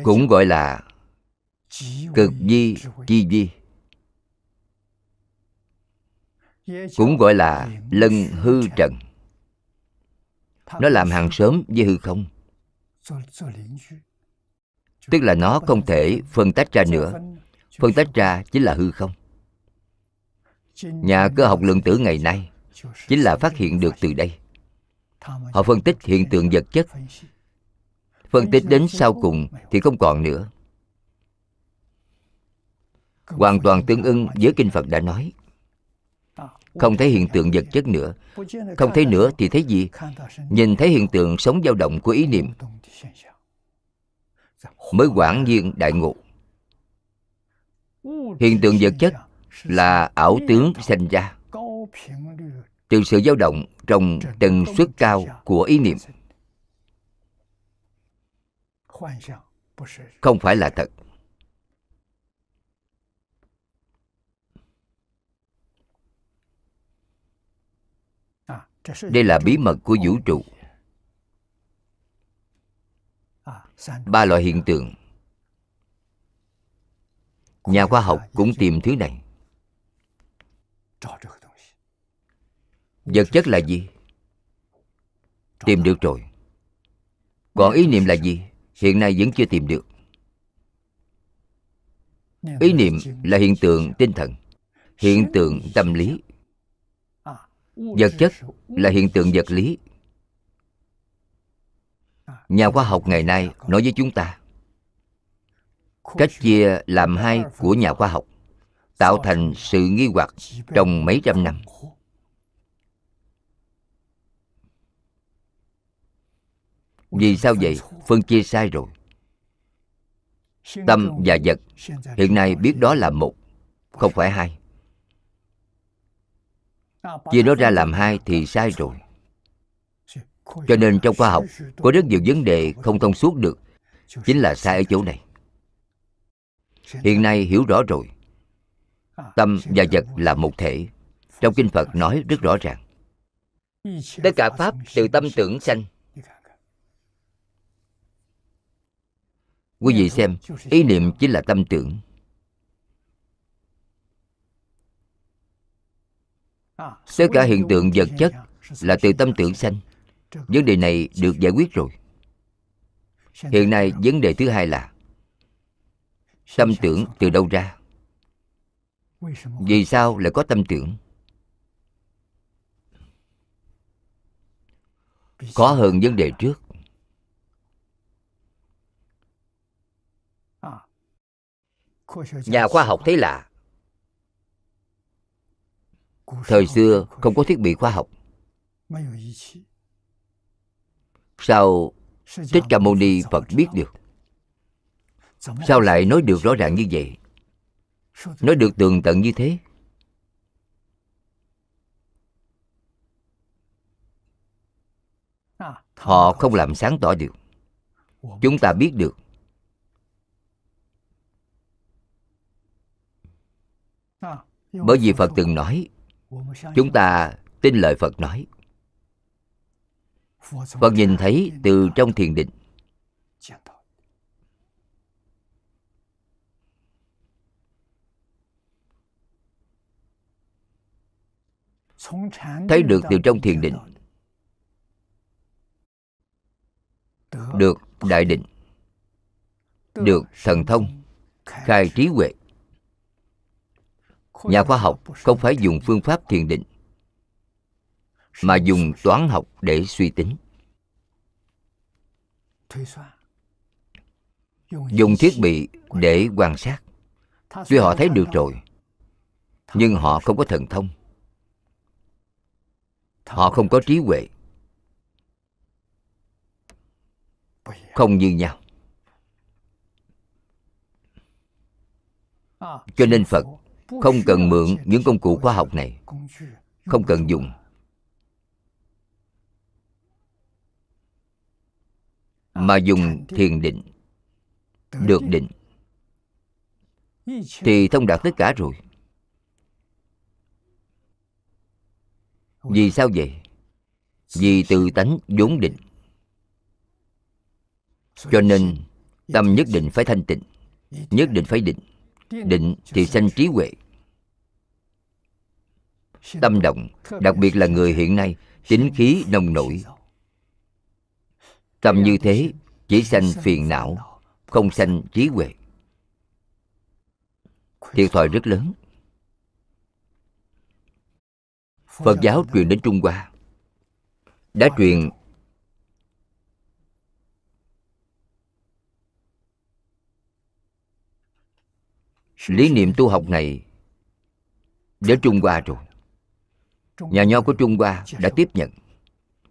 cũng gọi là cực di chi di. Cũng gọi là lân hư trần nó làm hàng sớm với hư không. Tức là nó không thể phân tách ra nữa. phân tách ra chính là hư không. Nhà cơ học lượng tử ngày nay chính là phát hiện được từ đây. Họ phân tích hiện tượng vật chất. Phân tích đến sau cùng thì không còn nữa. Hoàn toàn tương ưng với kinh phật đã nói không thấy hiện tượng vật chất nữa. Không thấy nữa thì thấy gì? Nhìn thấy hiện tượng sống dao động của ý niệm. Mới quảng nhiên đại ngộ. Hiện tượng vật chất là ảo tướng sinh ra. Từ sự dao động trong tần suất cao của ý niệm. Không phải là thật. Đây là bí mật của vũ trụ. Ba loại hiện tượng. Nhà khoa học cũng tìm thứ này. Vật chất là gì? Tìm được rồi. Còn ý niệm là gì? Hiện nay vẫn chưa tìm được. Ý niệm là hiện tượng tinh thần, hiện tượng tâm lý vật chất là hiện tượng vật lý. Nhà khoa học ngày nay nói với chúng ta, cách chia làm hai của nhà khoa học tạo thành sự nghi hoặc trong mấy trăm năm. Vì sao vậy? Phân chia sai rồi. Tâm và vật hiện nay biết đó là một, không phải hai chia nó ra làm hai thì sai rồi. Cho nên trong khoa học, có rất nhiều vấn đề không thông suốt được. Chính là sai ở chỗ này. Hiện nay hiểu rõ rồi. Tâm và vật là một thể. Trong kinh phật nói rất rõ ràng. Tất cả pháp từ tâm tưởng sanh. Quý vị xem, ý niệm chính là tâm tưởng. Tất cả hiện tượng vật chất là từ tâm tưởng sanh. Vấn đề này được giải quyết rồi. Hiện nay vấn đề thứ hai là tâm tưởng từ đâu ra? Vì sao lại có tâm tưởng? Khó hơn vấn đề trước. Nhà khoa học thấy lạ thời xưa không có thiết bị khoa học. Sao thích ca mâu ni phật biết được? Sao lại nói được rõ ràng như vậy? Nói được tường tận như thế? Họ không làm sáng tỏ được. Chúng ta biết được. Bởi vì phật từng nói chúng ta tin lời phật nói. Phật nhìn thấy từ trong thiền định. Thấy được từ trong thiền định. Được đại định. Được thần thông. Khai trí huệ nhà khoa học không phải dùng phương pháp thiền định, mà dùng toán học để suy tính. Dùng thiết bị để quan sát. Tuy họ thấy được rồi, nhưng họ không có thần thông. Họ không có trí huệ. Không như nhau. Cho nên phật không cần mượn những công cụ khoa học này. Không cần dùng. Mà dùng thiền định. Được định. Thì thông đạt tất cả rồi. Vì sao vậy? Vì từ tánh vốn định. Cho nên tâm nhất định phải thanh tịnh, nhất định phải định định thì sanh trí huệ. Tâm động, đặc biệt là người hiện nay, tính khí nồng nổi. Tâm như thế, chỉ sanh phiền não, không sanh trí huệ. Thiệt thòi rất lớn. Phật giáo truyền đến trung hoa, đã truyền lý niệm tu học này đến trung hoa rồi. Nhà nho của trung hoa đã tiếp nhận.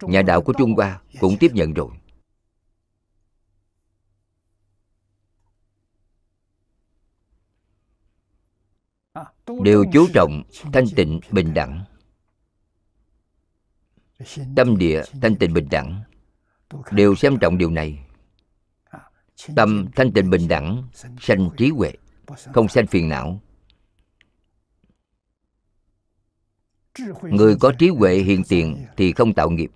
Nhà đạo của trung hoa cũng tiếp nhận rồi. Đều chú trọng thanh tịnh bình đẳng. Tâm địa thanh tịnh bình đẳng. Đều xem trọng điều này. Tâm thanh tịnh bình đẳng, sanh trí huệ không sanh phiền não. người có trí huệ hiện tiền thì không tạo nghiệp.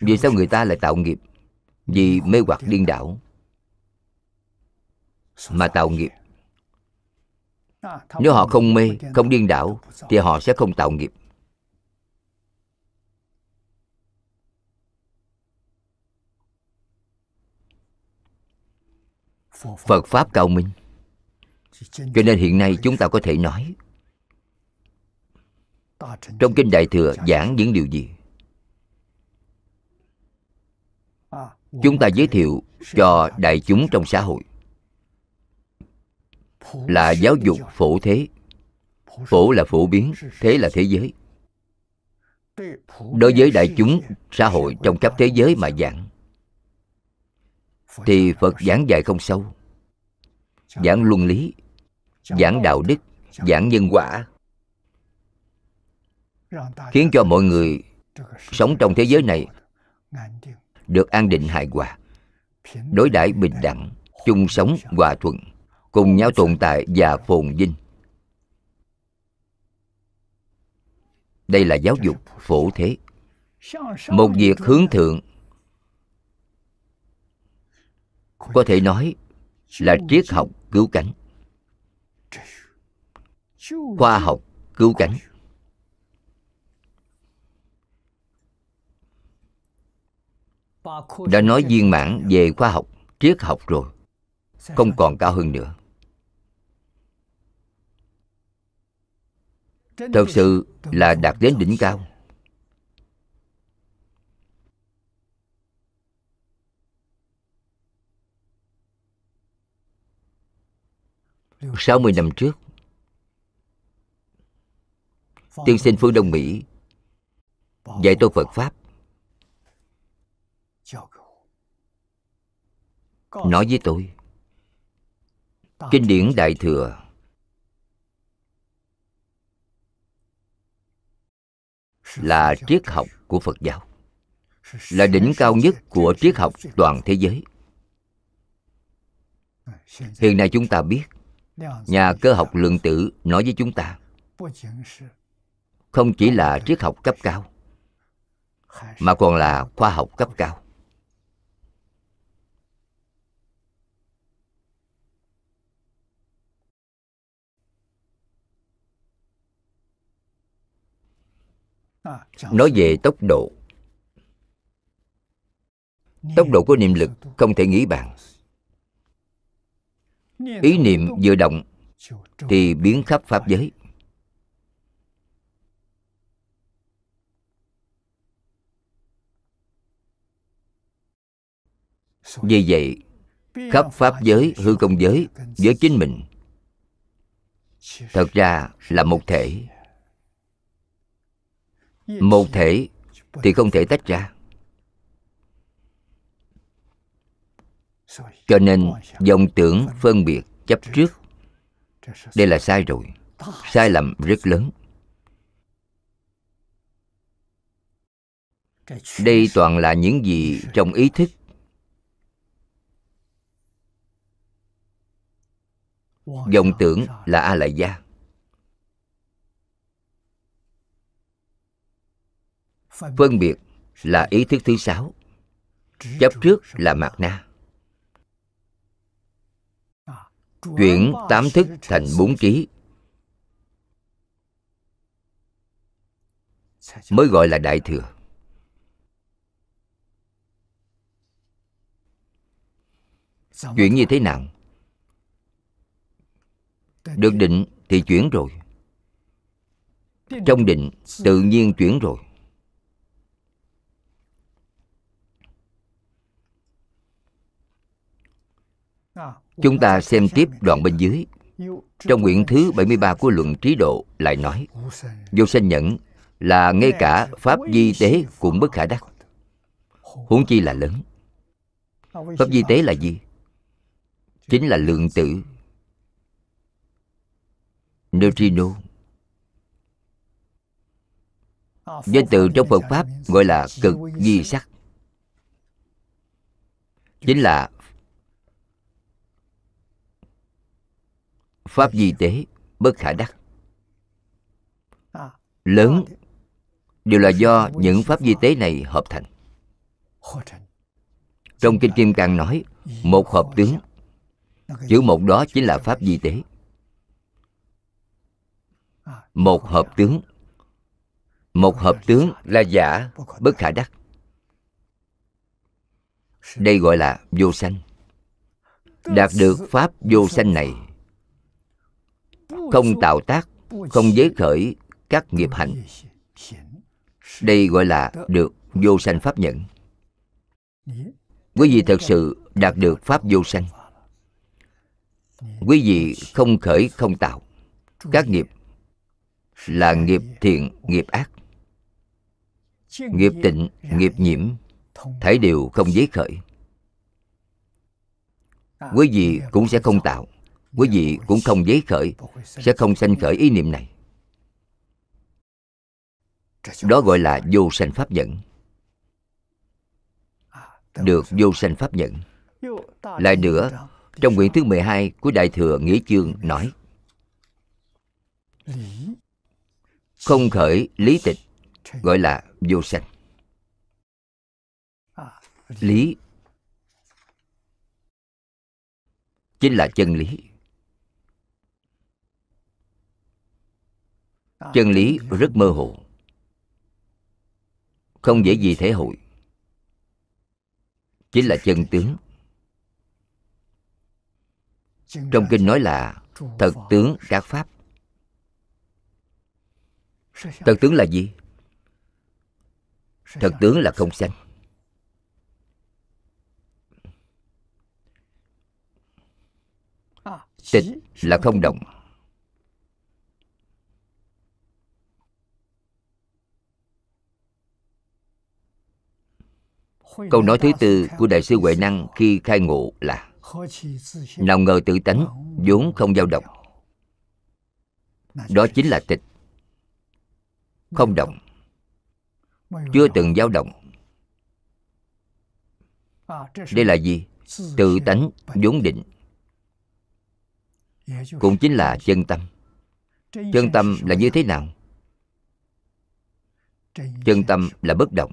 Vì sao người ta lại tạo nghiệp? vì mê hoặc điên đảo. Mà tạo nghiệp. nếu họ không mê không điên đảo thì họ sẽ không tạo nghiệp phật pháp cao minh. Cho nên hiện nay chúng ta có thể nói, trong kinh đại thừa giảng những điều gì? Chúng ta giới thiệu cho đại chúng trong xã hội là giáo dục phổ thế. Phổ là phổ biến, thế là thế giới. Đối với đại chúng xã hội trong khắp thế giới mà giảng thì phật giảng dạy không sâu giảng luân lý giảng đạo đức giảng nhân quả khiến cho mọi người sống trong thế giới này được an định hài hòa đối đãi bình đẳng chung sống hòa thuận cùng nhau tồn tại và phồn vinh. Đây là giáo dục phổ thế. Một việc hướng thượng có thể nói là triết học cứu cánh. Khoa học cứu cánh. Đã nói viên mãn về khoa học, triết học rồi. Không còn cao hơn nữa. Thật sự là đạt đến đỉnh cao. Sáu mươi năm trước, tiên sinh phương đông mỹ dạy tôi phật pháp. Nói với tôi, kinh điển đại thừa, là triết học của phật giáo, là đỉnh cao nhất của triết học toàn thế giới. Hiện nay chúng ta biết nhà cơ học lượng tử nói với chúng ta, không chỉ là triết học cấp cao, mà còn là khoa học cấp cao. Nói về tốc độ. Tốc độ của niệm lực không thể nghĩ bàn ý niệm vừa động thì biến khắp pháp giới. Vì vậy khắp pháp giới hư không giới với chính mình. Thật ra là một thể. Một thể thì không thể tách ra cho nên dòng tưởng phân biệt chấp trước. Đây là sai rồi. Sai lầm rất lớn. Đây toàn là những gì trong ý thức. Dòng tưởng là a lại gia phân biệt là ý thức thứ sáu. Chấp trước là mạt na. Chuyển tám thức thành bốn trí. Mới gọi là đại thừa. Chuyển như thế nào? Được định thì chuyển rồi. Trong định tự nhiên chuyển rồi. Chúng ta xem tiếp đoạn bên dưới. Trong quyển thứ 73 của luận trí độ lại nói, Vô sanh nhẫn là ngay cả pháp di tế cũng bất khả đắc. Huống chi là lớn. Pháp di tế là gì? Chính là lượng tử. Neutrino. Danh từ trong Phật Pháp gọi là cực di sắc. Chính là pháp di tế bất khả đắc. Lớn. đều là do những pháp di tế này hợp thành. Trong kinh kim cang nói một hợp tướng. Chữ một đó chính là pháp di tế. Một hợp tướng. Một hợp tướng là giả bất khả đắc. Đây gọi là vô sanh. Đạt được pháp vô sanh này không tạo tác, không giới khởi các nghiệp hành. Đây gọi là được vô sanh pháp nhận. quý vị thật sự đạt được pháp vô sanh. Quý vị không khởi, không tạo. Các nghiệp là nghiệp thiện, nghiệp ác. Nghiệp tịnh, nghiệp nhiễm, thảy đều không giấy khởi. Quý vị cũng sẽ không tạo quý vị cũng không giấy khởi sẽ không sanh khởi ý niệm này. Đó gọi là vô sanh pháp nhẫn. Được vô sanh pháp nhẫn. Lại nữa, trong quyển thứ 12 của Đại Thừa Nghĩa Chương nói Không khởi lý tịch gọi là vô sanh. Lý chính là chân lý. Chân lý rất mơ hồ. Không dễ gì thể hội. Chính là chân tướng. Trong kinh nói là thật tướng các pháp. Thật tướng là gì? Thật tướng là không sanh. Tịch là không động câu nói thứ tư của đại sư huệ năng khi khai ngộ là, nào ngờ tự tánh, vốn không dao động. Đó chính là tịch. Không động. Chưa từng dao động. Đây là gì? Tự tánh vốn định. Cũng chính là chân tâm. Chân tâm là như thế nào? Chân tâm là bất động.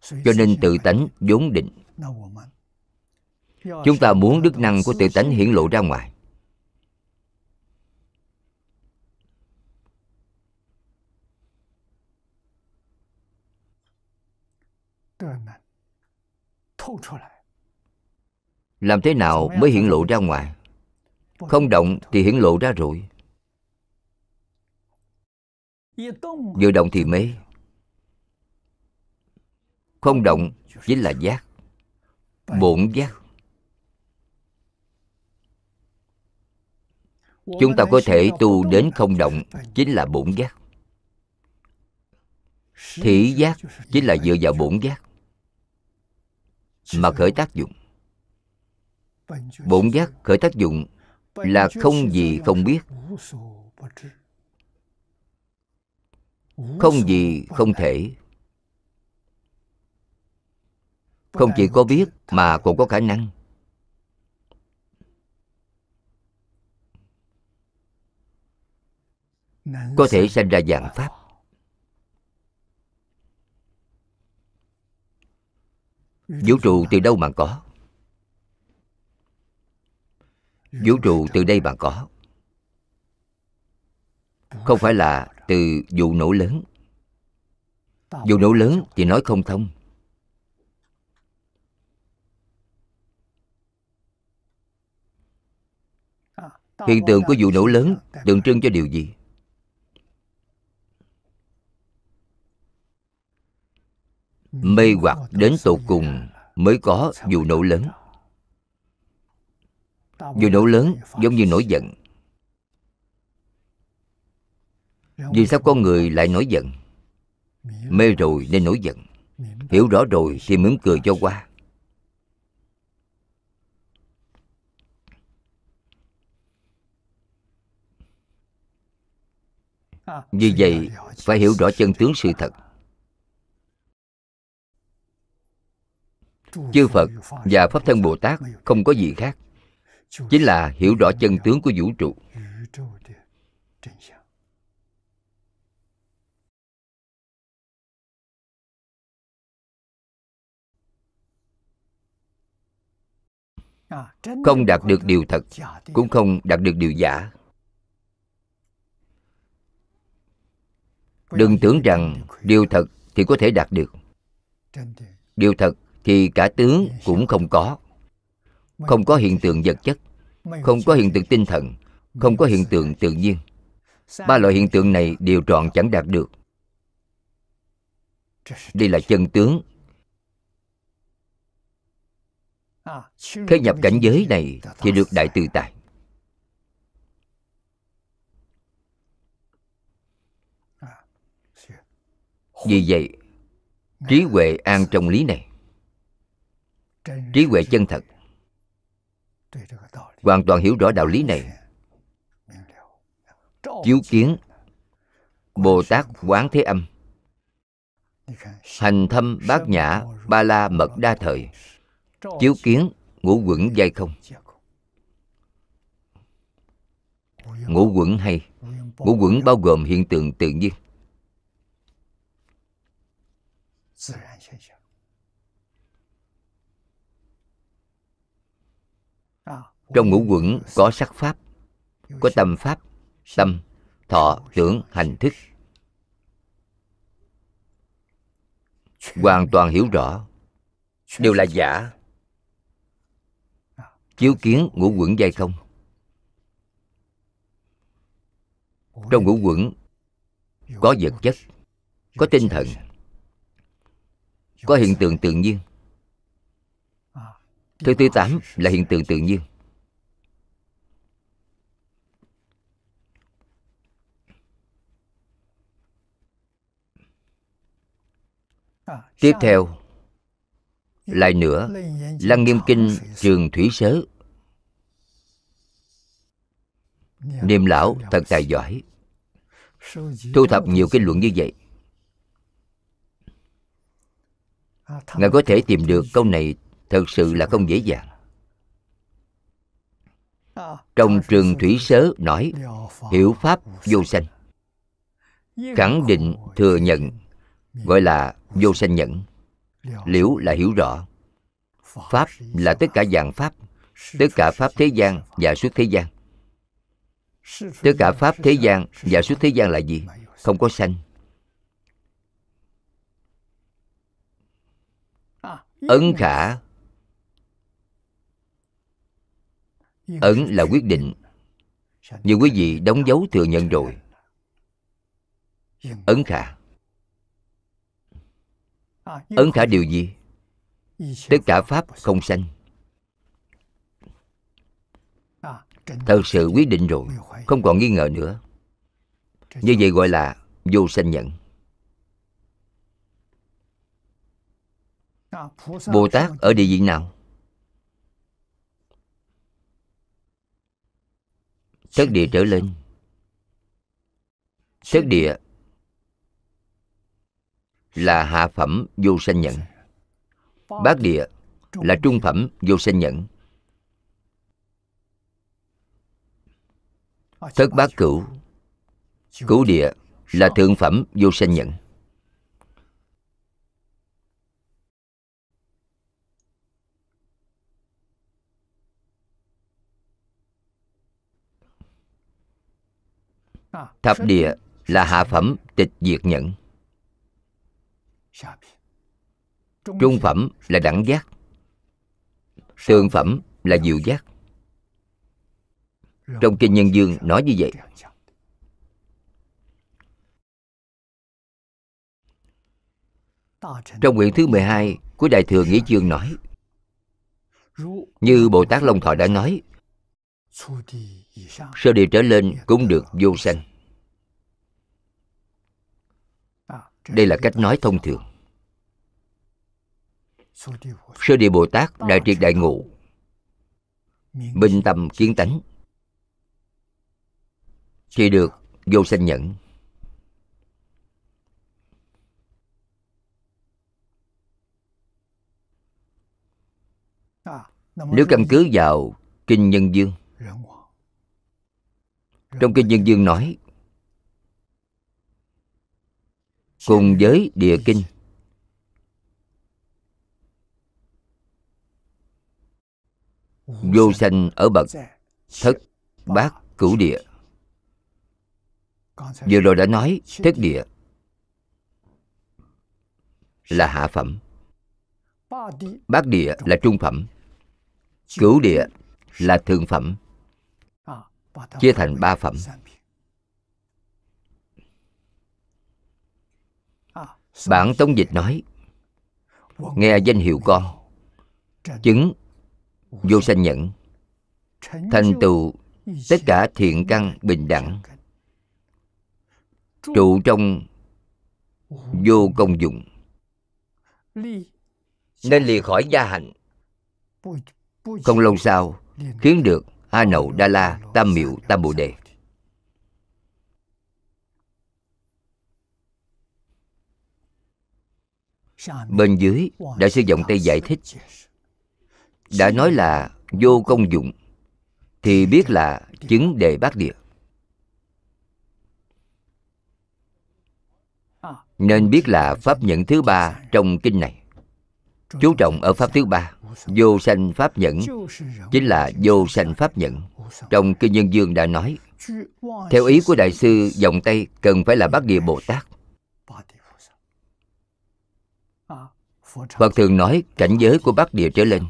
Cho nên tự tánh vốn định. Chúng ta muốn đức năng của tự tánh hiển lộ ra ngoài. Làm thế nào mới hiện lộ ra ngoài? Không động thì hiển lộ ra rồi. Vừa động thì mê không động chính là giác. Bổn giác. Chúng ta có thể tu đến không động, chính là bổn giác. Thị giác chính là dựa vào bổn giác. Mà khởi tác dụng. Bổn giác khởi tác dụng là không gì không biết. Không gì không thể. Không chỉ có biết mà còn có khả năng. Có thể sanh ra dạng pháp. Vũ trụ từ đâu mà có? Vũ trụ từ đây mà có. Không phải là từ vụ nổ lớn. Vụ nổ lớn thì nói không thông. Hiện tượng của vụ nổ lớn tượng trưng cho điều gì? Mê hoặc đến tột cùng mới có vụ nổ lớn. vụ nổ lớn giống như nổi giận. Vì sao con người lại nổi giận? mê rồi nên nổi giận. hiểu rõ rồi thì mỉm cười cho qua vì vậy, phải hiểu rõ chân tướng sự thật. Chư phật và pháp thân bồ tát không có gì khác chính là hiểu rõ chân tướng của vũ trụ. Không đạt được điều thật, cũng không đạt được điều giả. Đừng tưởng rằng điều thật thì có thể đạt được. Điều thật thì cả tướng cũng không có. Không có hiện tượng vật chất, không có hiện tượng tinh thần, không có hiện tượng tự nhiên. Ba loại hiện tượng này đều trọn chẳng đạt được. Đây là chân tướng. Thế nhập cảnh giới này thì được đại tự tại vì vậy, trí huệ an trong lý này. Trí huệ chân thật. Hoàn toàn hiểu rõ đạo lý này. Chiếu kiến, bồ tát quán thế âm. Hành thâm bát nhã ba la mật đa thời. Chiếu kiến, ngũ quẩn dây không. Ngũ quẩn hay. Ngũ quẩn bao gồm hiện tượng tự nhiên. Trong ngũ quẩn có sắc pháp có tâm pháp tâm thọ tưởng hành thức. Hoàn toàn hiểu rõ. Đều là giả. chiếu kiến ngũ quẩn giai không? Trong ngũ quẩn có vật chất có tinh thần có hiện tượng tự nhiên. Thứ thứ tám là hiện tượng tự nhiên. Tiếp theo lại nữa lăng nghiêm kinh trường thủy sớ. Niệm lão thật tài giỏi. Thu thập nhiều kinh luận như vậy. Ngài có thể tìm được câu này thật sự là không dễ dàng. Trong trường thủy sớ nói hiểu pháp vô sanh. Khẳng định thừa nhận gọi là vô sanh nhẫn. Liễu là hiểu rõ. pháp là tất cả dạng pháp tất cả pháp thế gian và suốt thế gian. Tất cả pháp thế gian và suốt thế gian là gì? không có sanh ấn khả. ấn là quyết định. Như quý vị đóng dấu thừa nhận rồi. Ấn khả. Ấn khả điều gì? Tất cả pháp không sanh. Thật sự quyết định rồi. Không còn nghi ngờ nữa. Như vậy gọi là vô sanh nhận bồ tát ở địa vị nào? Thất địa trở lên. Thất địa là hạ phẩm vô sanh nhận bát địa là trung phẩm vô sanh nhận thất bát cửu. Cửu địa là thượng phẩm vô sanh nhận thập địa là hạ phẩm tịch diệt nhẫn. Trung phẩm là đẳng giác. Thượng phẩm là diệu giác. Trong kinh nhân dương nói như vậy. Trong quyển thứ 12 của Đại Thừa Nghĩa Chương nói, Như Bồ Tát Long Thọ đã nói Sơ địa trở lên cũng được vô sanh. Đây là cách nói thông thường. Sơ địa Bồ Tát, Đại triệt đại ngộ Minh tâm kiến tánh, Thì được vô sanh nhẫn. Nếu căn cứ vào Kinh Nhân Dương trong Kinh Nhân Dương nói, Cùng với địa kinh, Vô sanh ở bậc thất bát cửu địa. Vừa rồi đã nói thất địa Là hạ phẩm, Bát địa là trung phẩm, Cửu địa là thượng phẩm. Chia thành ba phẩm. Bản tống dịch nói Nghe danh hiệu con Chứng Vô sanh nhẫn Thành tựu Tất cả thiện căn bình đẳng Trụ trong Vô công dụng. Nên lìa khỏi gia hạnh. Không lâu sau Khiến được A Nậu Đa La Tam Miệu Tam Bồ Đề. Bên dưới đại sư vọng tây giải thích. Đã nói là vô công dụng, thì biết là chứng đề bát địa. Nên biết là pháp nhận thứ ba trong kinh này chú trọng ở pháp thứ ba, vô sanh pháp nhẫn, chính là vô sanh pháp nhẫn. Trong kinh nhân dương đã nói, theo ý của đại sư dòng tây, cần phải là bát địa bồ tát. Phật thường nói, cảnh giới của bát địa trở lên.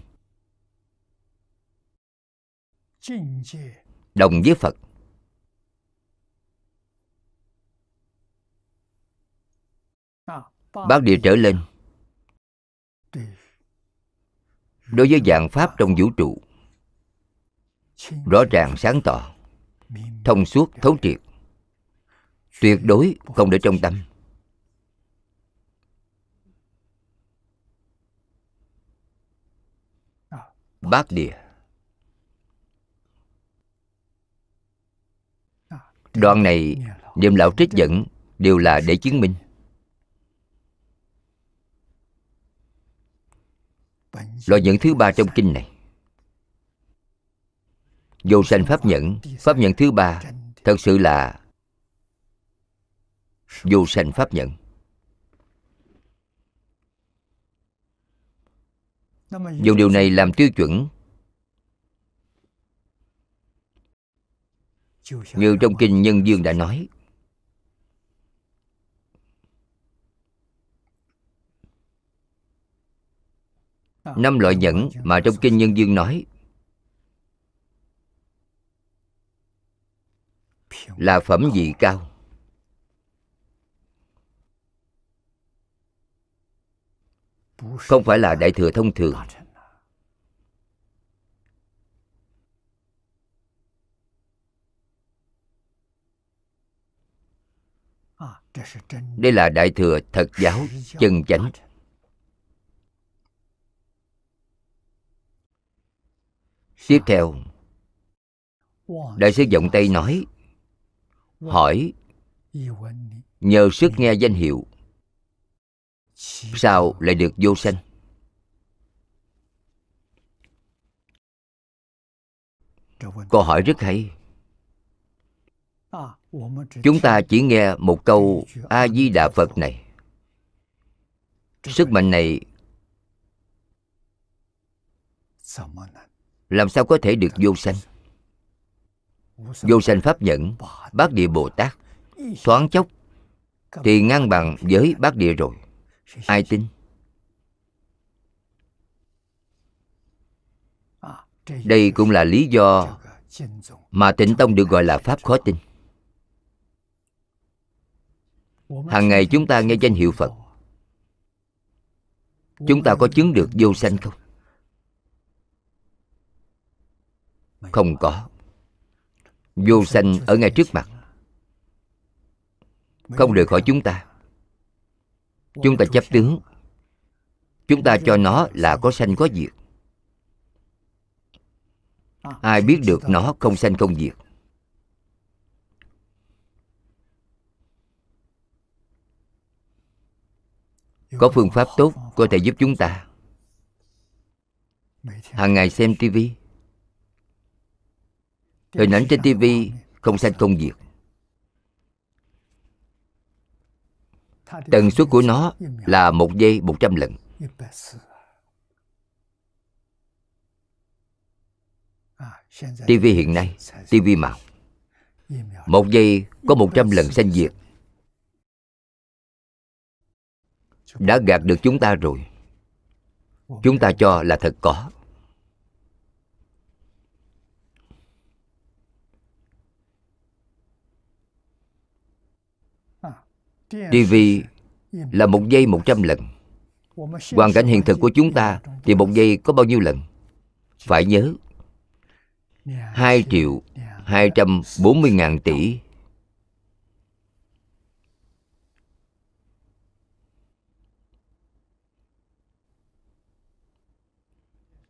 Đồng với phật. Bát địa trở lên. Đối với dạng pháp trong vũ trụ. Rõ ràng sáng tỏ, thông suốt thấu triệt, tuyệt đối không để trong tâm. Bát địa. Đoạn này, niệm lão trích dẫn đều là để chứng minh. Loại nhẫn thứ ba trong kinh này. Vô sanh pháp nhẫn. Pháp nhẫn thứ ba thật sự là vô sanh pháp nhẫn. Dùng điều này làm tiêu chuẩn. Như trong kinh nhân dương đã nói năm loại nhẫn mà trong kinh nhân dương nói là phẩm vị cao? Không phải là đại thừa thông thường. Đây là đại thừa thật giáo chân chánh. Tiếp theo, đại sư Vọng tây nói, hỏi, nhờ sức nghe danh hiệu, sao lại được vô sanh? Câu hỏi rất hay. Chúng ta chỉ nghe một câu a di đà phật này. Sức mạnh này làm sao có thể được vô sanh? Vô sanh pháp nhẫn, bát địa bồ tát, thoáng chốc thì ngang bằng với bát địa rồi. Ai tin? Đây cũng là lý do mà tịnh tông được gọi là pháp khó tin. Hàng ngày chúng ta nghe danh hiệu phật, chúng ta có chứng được vô sanh không? Không có. Vô sanh ở ngay trước mặt. Không rời khỏi chúng ta. Chúng ta chấp tướng. Chúng ta cho nó là có sanh có diệt. Ai biết được nó không sanh không diệt. Có phương pháp tốt có thể giúp chúng ta. Hàng ngày xem tivi hình ảnh trên tivi không sanh không diệt. Tần suất của nó là một giây một trăm lần. Tivi hiện nay, tivi màu. Một giây có một trăm lần sanh diệt. Đã gạt được chúng ta rồi. Chúng ta cho là thật có. TV là một giây một trăm lần. Hoàn cảnh hiện thực của chúng ta Thì một giây có bao nhiêu lần? Phải nhớ 2 triệu 240 ngàn tỷ.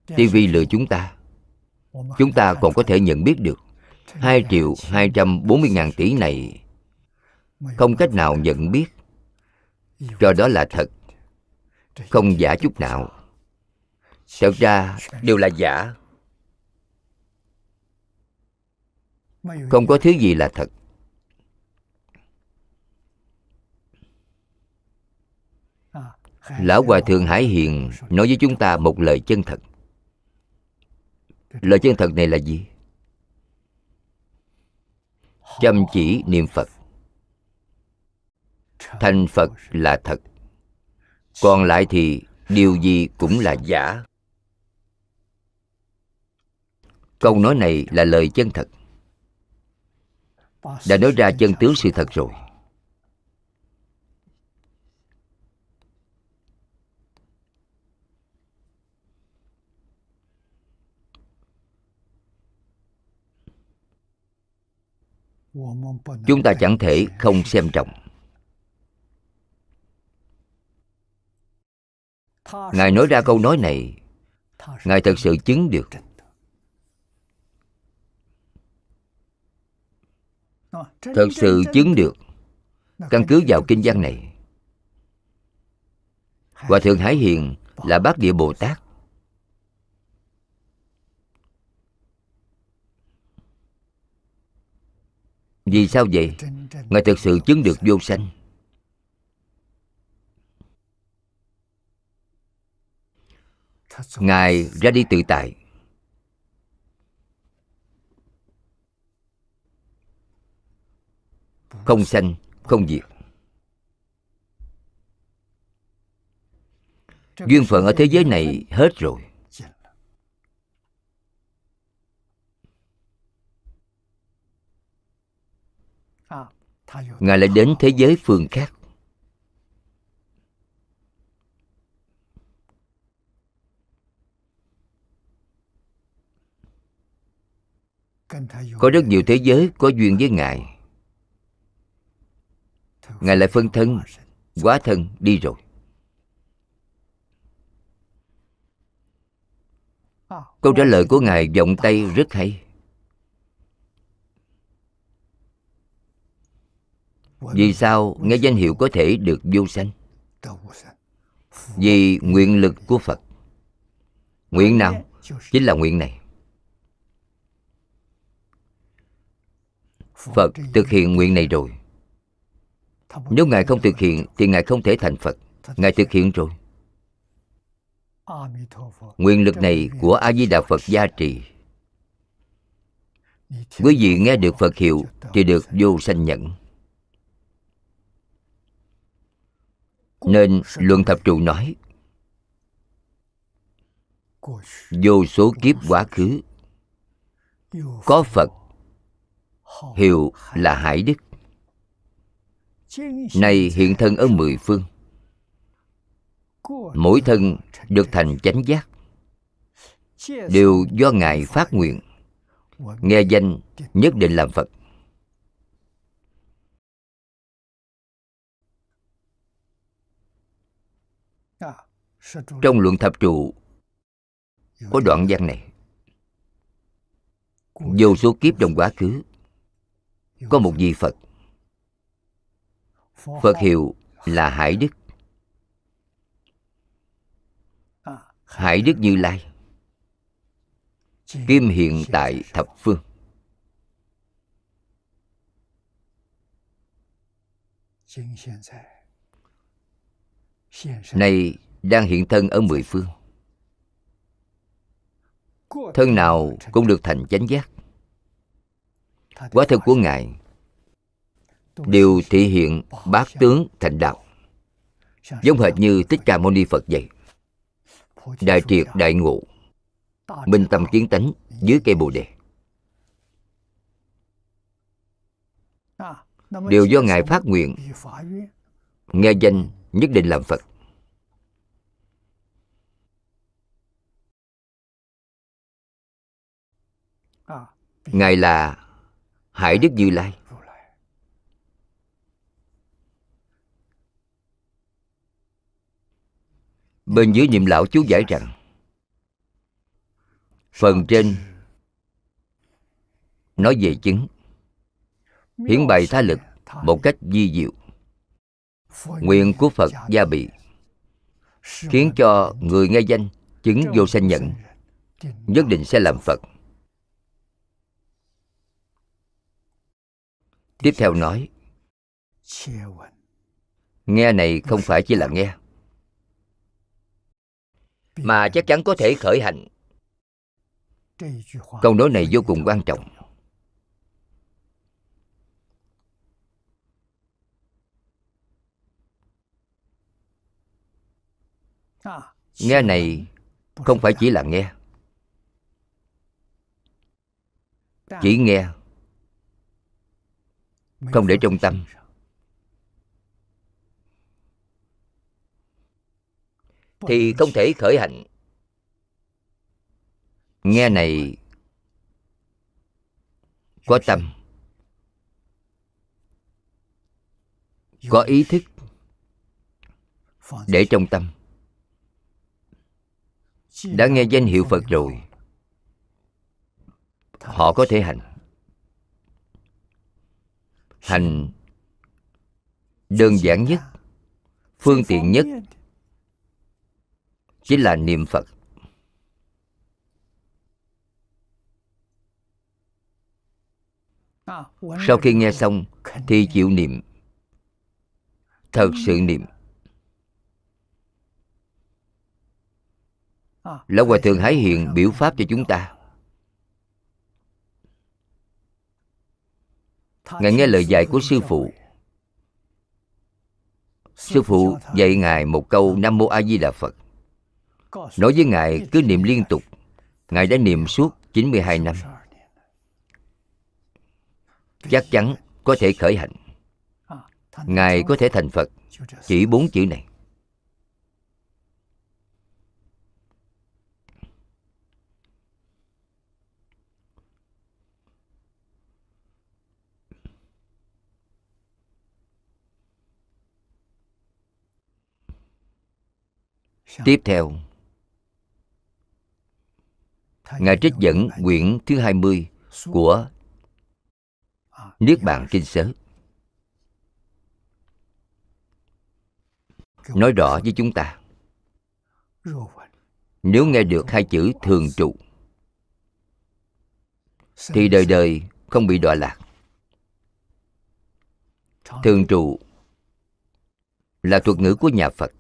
TV lừa chúng ta. Chúng ta còn có thể nhận biết được 2 triệu 240 ngàn tỷ này. Không cách nào nhận biết. Cho đó là thật. Không giả chút nào. Thật ra đều là giả. Không có thứ gì là thật. Lão hòa thượng hải hiền nói với chúng ta một lời chân thật. Lời chân thật này là gì? Chăm chỉ niệm phật thành phật là thật. Còn lại thì điều gì cũng là giả. Câu nói này là lời chân thật. Đã nói ra chân tướng sự thật rồi. Chúng ta chẳng thể không xem trọng. Ngài nói ra câu nói này, ngài thật sự chứng được. Thật sự chứng được. Căn cứ vào kinh văn này, hòa thượng hải hiền là bát địa bồ tát. Vì sao vậy? Ngài thực sự chứng được vô sanh. Ngài ra đi tự tại. Không sanh, không diệt. Duyên phận ở thế giới này hết rồi. Ngài lại đến thế giới phương khác. Có rất nhiều thế giới có duyên với ngài. Ngài lại phân thân quá thân đi rồi. Câu trả lời của ngài vọng tay rất hay. Vì sao nghe danh hiệu có thể được vô sanh? Vì nguyện lực của phật. Nguyện nào? Chính là nguyện này. Phật thực hiện nguyện này rồi. Nếu ngài không thực hiện, thì ngài không thể thành phật. Ngài thực hiện rồi. Nguyện lực này của a di đà phật gia trì. Quý vị nghe được phật hiệu thì được vô sanh nhận nên luận thập trụ nói, vô số kiếp quá khứ, có phật hiệu là hải đức. Nay hiện thân ở mười phương. mỗi thân được thành chánh giác. Đều do ngài phát nguyện. Nghe danh nhất định làm phật. Trong luận thập trụ có đoạn văn này. vô số kiếp trong quá khứ có một vị phật. Phật hiệu là hải đức. Hải đức như lai. Kim hiện tại thập phương. Nay đang hiện thân ở mười phương. Thân nào cũng được thành chánh giác quá thân của ngài. Đều thể hiện bát tướng thành đạo. Giống hệt như thích ca mâu ni phật vậy. Đại triệt đại ngộ. Minh tâm kiến tánh dưới cây bồ đề. Đều do ngài phát nguyện, nghe danh nhất định làm phật. Ngài là hải đức như lai. Bên dưới niệm lão chú giải rằng, phần trên nói về chứng hiển bày tha lực một cách di diệu. Nguyện của phật gia bị, khiến cho người nghe danh chứng vô sanh nhận, nhất định sẽ làm phật. Tiếp theo nói, nghe này không phải chỉ là nghe, mà chắc chắn có thể khởi hành. Câu nói này vô cùng quan trọng. Nghe này không phải chỉ là nghe, chỉ nghe không để trong tâm. Thì không thể khởi hạnh nghe này có tâm, có ý thức để trong tâm. Đã nghe danh hiệu phật rồi, họ có thể hành hành đơn giản nhất, phương tiện nhất chính là niệm phật. Sau khi nghe xong thì chịu niệm. Thật sự niệm. Lão hòa thượng hải hiện biểu pháp cho chúng ta. Ngài nghe lời dạy của sư phụ. sư phụ dạy ngài một câu nam mô a di đà phật. Nói với ngài cứ niệm liên tục. Ngài đã niệm suốt 92 năm. chắc chắn có thể khởi hạnh ngài có thể thành phật. chỉ bốn chữ này Tiếp theo. Ngài trích dẫn quyển thứ 20 của Niết Bàn Kinh Sớ. Nói rõ với chúng ta. Nếu nghe được hai chữ thường trụ Thì đời đời không bị đọa lạc. Thường trụ là thuật ngữ của nhà Phật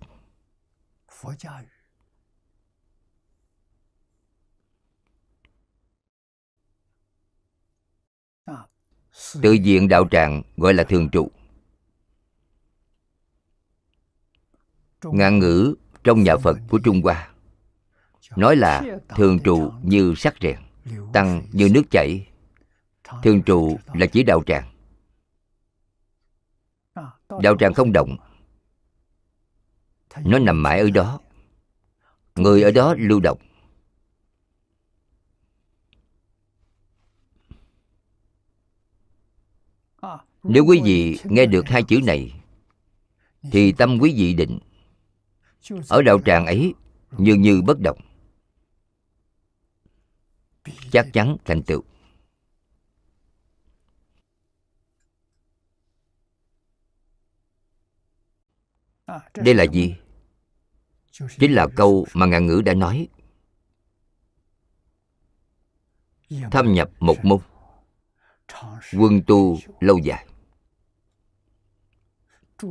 tự diện đạo tràng gọi là thường trụ. Ngạn ngữ trong nhà phật của trung hoa nói là thường trụ như sắc rèn tăng như nước chảy. Thường trụ là chỉ đạo tràng. Đạo tràng không động nó nằm mãi ở đó. Người ở đó lưu động. Nếu quý vị nghe được hai chữ này, thì tâm quý vị định. Ở đạo tràng ấy, như như bất động. Chắc chắn thành tựu. Đây là gì? Chính là câu mà ngạn ngữ đã nói. Thâm nhập một môn. Quân tu lâu dài.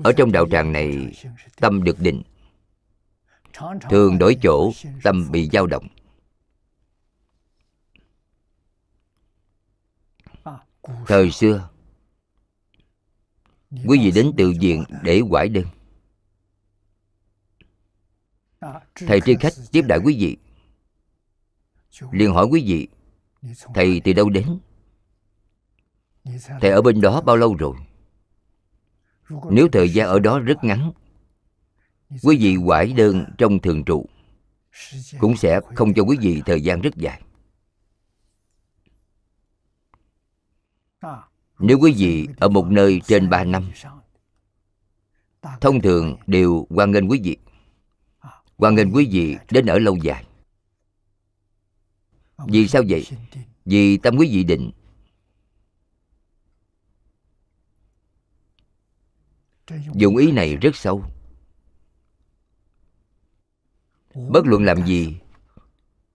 Ở trong đạo tràng này tâm được định. Thường đổi chỗ tâm bị dao động. Thời xưa quý vị đến tự viện để quải đơn thầy tri khách tiếp đại quý vị. Liền hỏi quý vị thầy từ đâu đến? Thầy ở bên đó bao lâu rồi? Nếu thời gian ở đó rất ngắn quý vị quải đơn trong thường trụ cũng sẽ không cho quý vị thời gian rất dài. Nếu quý vị ở một nơi trên ba năm thông thường đều hoan nghênh quý vị hoan nghênh quý vị đến ở lâu dài. Vì sao vậy? Vì tâm quý vị định. Dụng ý này rất sâu. Bất luận làm gì,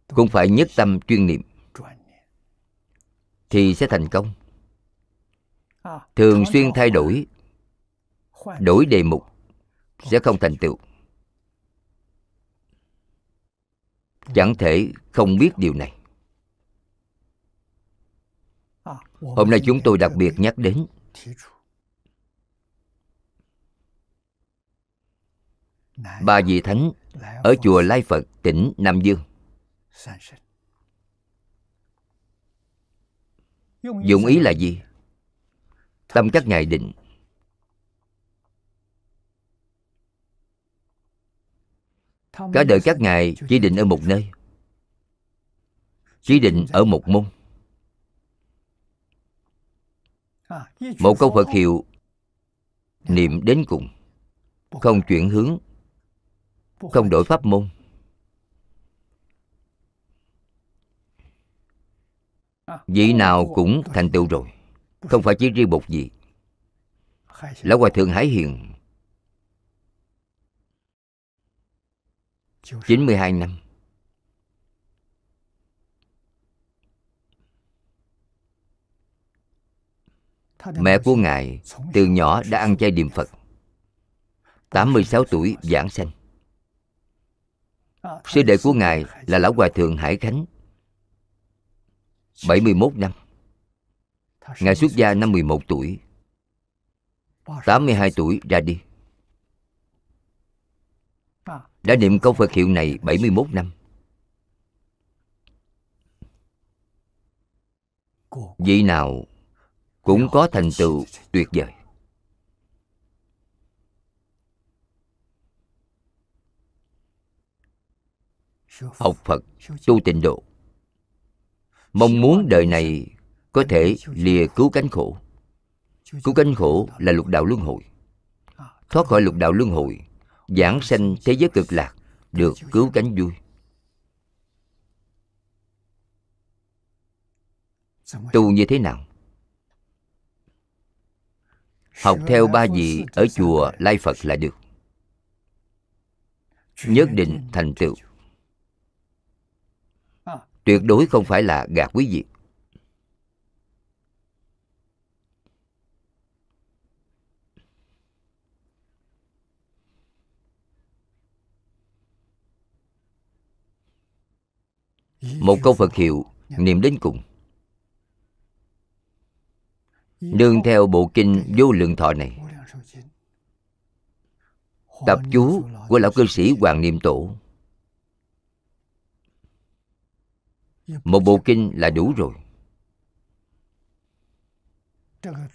cũng phải nhất tâm chuyên niệm, thì sẽ thành công. Thường xuyên thay đổi đổi đề mục, sẽ không thành tựu. Chẳng thể không biết điều này. Hôm nay chúng tôi đặc biệt nhắc đến ba vị thánh ở chùa lai phật, tỉnh nam dương. Dụng ý là gì? Tâm các ngài định cả đời các ngài chỉ định ở một nơi. Chỉ định ở một môn. Một câu phật hiệu niệm đến cùng. Không chuyển hướng. Không đổi pháp môn. Vị nào cũng thành tựu rồi. Không phải chỉ riêng một vị. Lão hòa thượng hải hiền 92 năm. Mẹ của Ngài từ nhỏ đã ăn chay niệm Phật. 86 tuổi giảng sanh. Sư đệ của Ngài là Lão Hòa Thượng Hải Khánh. 71 năm. Ngài xuất gia năm 11 tuổi. 82 tuổi ra đi. Đã niệm câu Phật hiệu này 71 năm. Vị nào cũng có thành tựu tuyệt vời. Học phật tu tịnh độ. Mong muốn đời này có thể lìa cứu cánh khổ. Cứu cánh khổ là lục đạo luân hồi. Thoát khỏi lục đạo luân hồi giảng sanh thế giới cực lạc, được cứu cánh vui. Tu như thế nào? Học theo ba vị ở chùa lai phật là được. Nhất định thành tựu. Tuyệt đối không phải là gạt quý vị. Một câu phật hiệu, niệm đến cùng. Nương theo bộ kinh vô lượng thọ này. Tập chú của lão cư sĩ hoàng niệm tổ. Một bộ kinh là đủ rồi.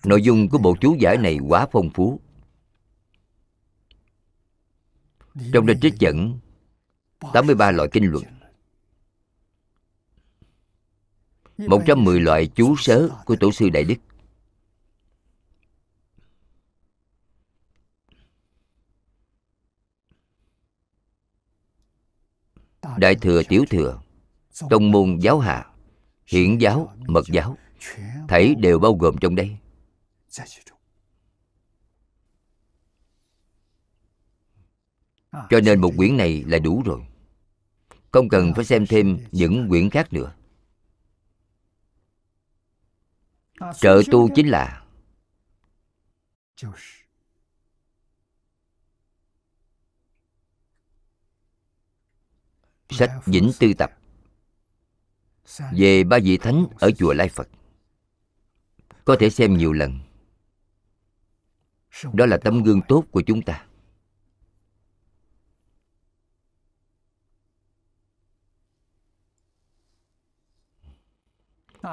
Nội dung của bộ chú giải này quá phong phú. Trong đó trích dẫn 83 loại kinh luận. 110 loại chú sớ của Tổ sư Đại Đức. Đại thừa tiểu thừa Tông môn giáo hạ Hiển giáo, mật giáo Thảy đều bao gồm trong đây. Cho nên một quyển này là đủ rồi. Không cần phải xem thêm những quyển khác nữa. Trợ tu chính là Sách Vĩnh Tư Tập. Về ba vị thánh ở chùa Lai Phật. Có thể xem nhiều lần. Đó là tấm gương tốt của chúng ta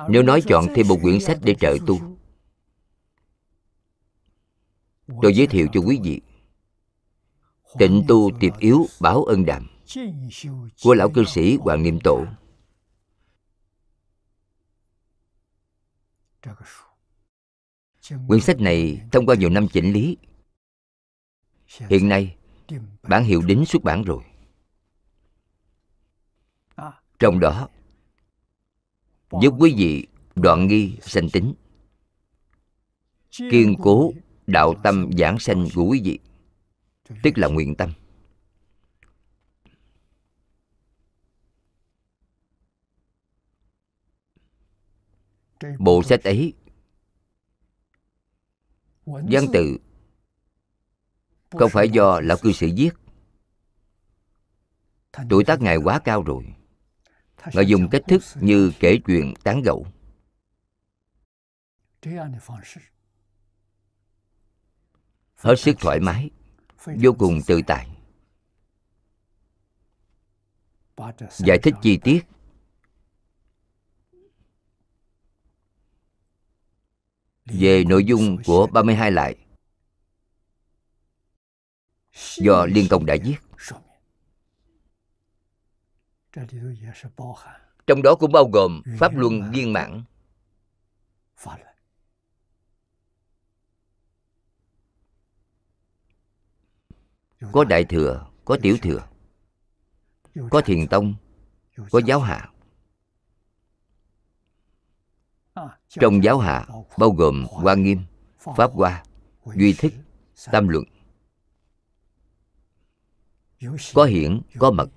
Nếu nói chọn thêm một quyển sách để trợ tu. Tôi giới thiệu cho quý vị. Tịnh tu tiệp yếu báo ân đàm Của lão cư sĩ Hoàng Niệm Tổ. Quyển sách này thông qua nhiều năm chỉnh lý. Hiện nay, bản hiệu đính xuất bản rồi. Trong đó giúp quý vị, đoạn nghi sanh tính. Kiên cố đạo tâm giảng sanh của quý vị, tức là nguyện tâm. Bộ sách ấy, văn tự, không phải do lão cư sĩ viết. Tuổi tác ngài quá cao rồi ngài dùng cách thức như kể chuyện tán gẫu. Hết sức thoải mái. Vô cùng tự tại. Giải thích chi tiết. Về nội dung của 32 lại. Do Liên Công đã viết. Trong đó cũng bao gồm Pháp Luân viên mãn. Có Đại Thừa, có Tiểu Thừa, có Thiền Tông, có Giáo Hạ. Trong giáo hạ bao gồm Quan Nghiêm, Pháp Hoa, Duy Thích, Tam Luận. Có hiển, có mật.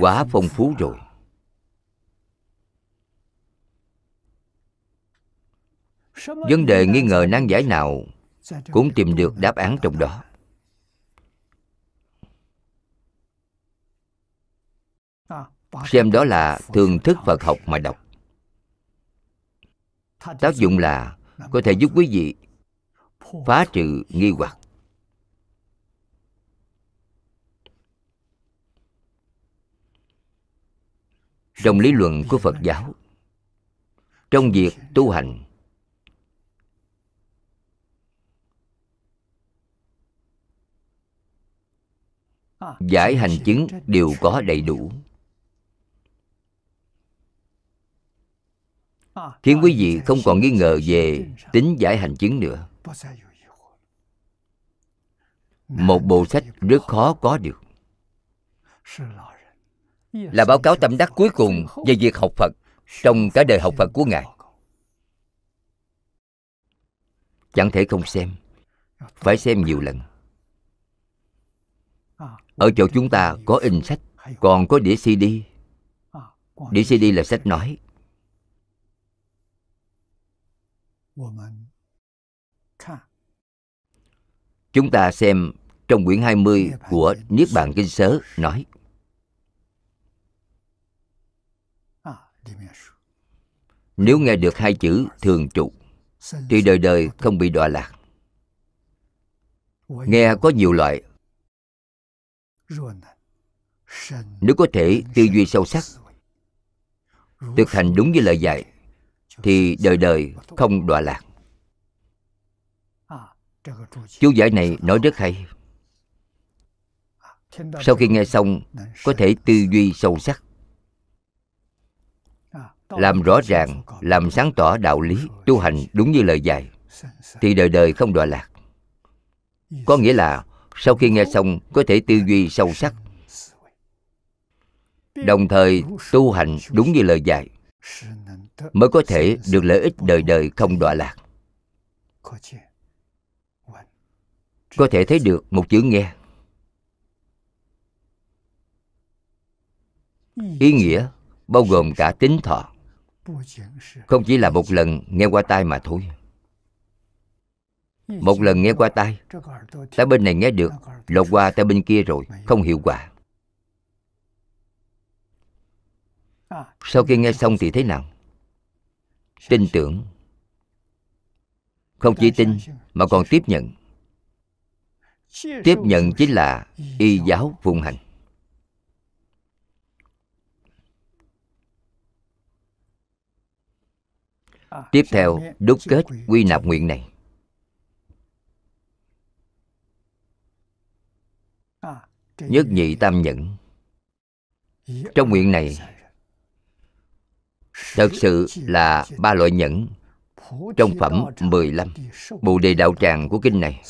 Quá phong phú rồi. Vấn đề nghi ngờ nan giải nào cũng tìm được đáp án trong đó. xem đó là thường thức phật học mà đọc tác dụng là có thể giúp quý vị phá trừ nghi hoặc trong lý luận của phật giáo. Trong việc tu hành, giải hành chứng đều có đầy đủ. Khiến quý vị không còn nghi ngờ về tính giải hành chứng nữa. Một bộ sách rất khó có được là báo cáo tâm đắc cuối cùng về việc học phật trong cả đời học phật của ngài. Chẳng thể không xem, phải xem nhiều lần. Ở chỗ chúng ta có in sách, còn có đĩa cd. Đĩa cd là sách nói. Chúng ta xem trong quyển 20 của Niết Bàn Kinh Sớ nói. Nếu nghe được hai chữ thường trụ, Thì đời đời không bị đọa lạc. Nghe có nhiều loại. Nếu có thể tư duy sâu sắc, Thực hành đúng với lời dạy, thì đời đời không đọa lạc. Chú giải này nói rất hay. Sau khi nghe xong, có thể tư duy sâu sắc làm rõ ràng, làm sáng tỏ đạo lý, tu hành đúng như lời dạy, thì đời đời không đọa lạc. Có nghĩa là sau khi nghe xong, có thể tư duy sâu sắc, đồng thời tu hành đúng như lời dạy, mới có thể được lợi ích đời đời không đọa lạc. Có thể thấy được một chữ nghe. Ý nghĩa bao gồm cả tính thọ không chỉ là một lần nghe qua tai mà thôi. một lần nghe qua tai tai bên này nghe được lột qua tai bên kia rồi không hiệu quả. Sau khi nghe xong thì thế nào? tin tưởng. Không chỉ tin mà còn tiếp nhận. Tiếp nhận chính là y giáo phụng hành tiếp theo, đúc kết quy nạp nguyện này. Nhất nhị tam nhẫn. Trong nguyện này, Thật sự là ba loại nhẫn. Trong phẩm 15 Bồ đề đạo tràng của kinh này.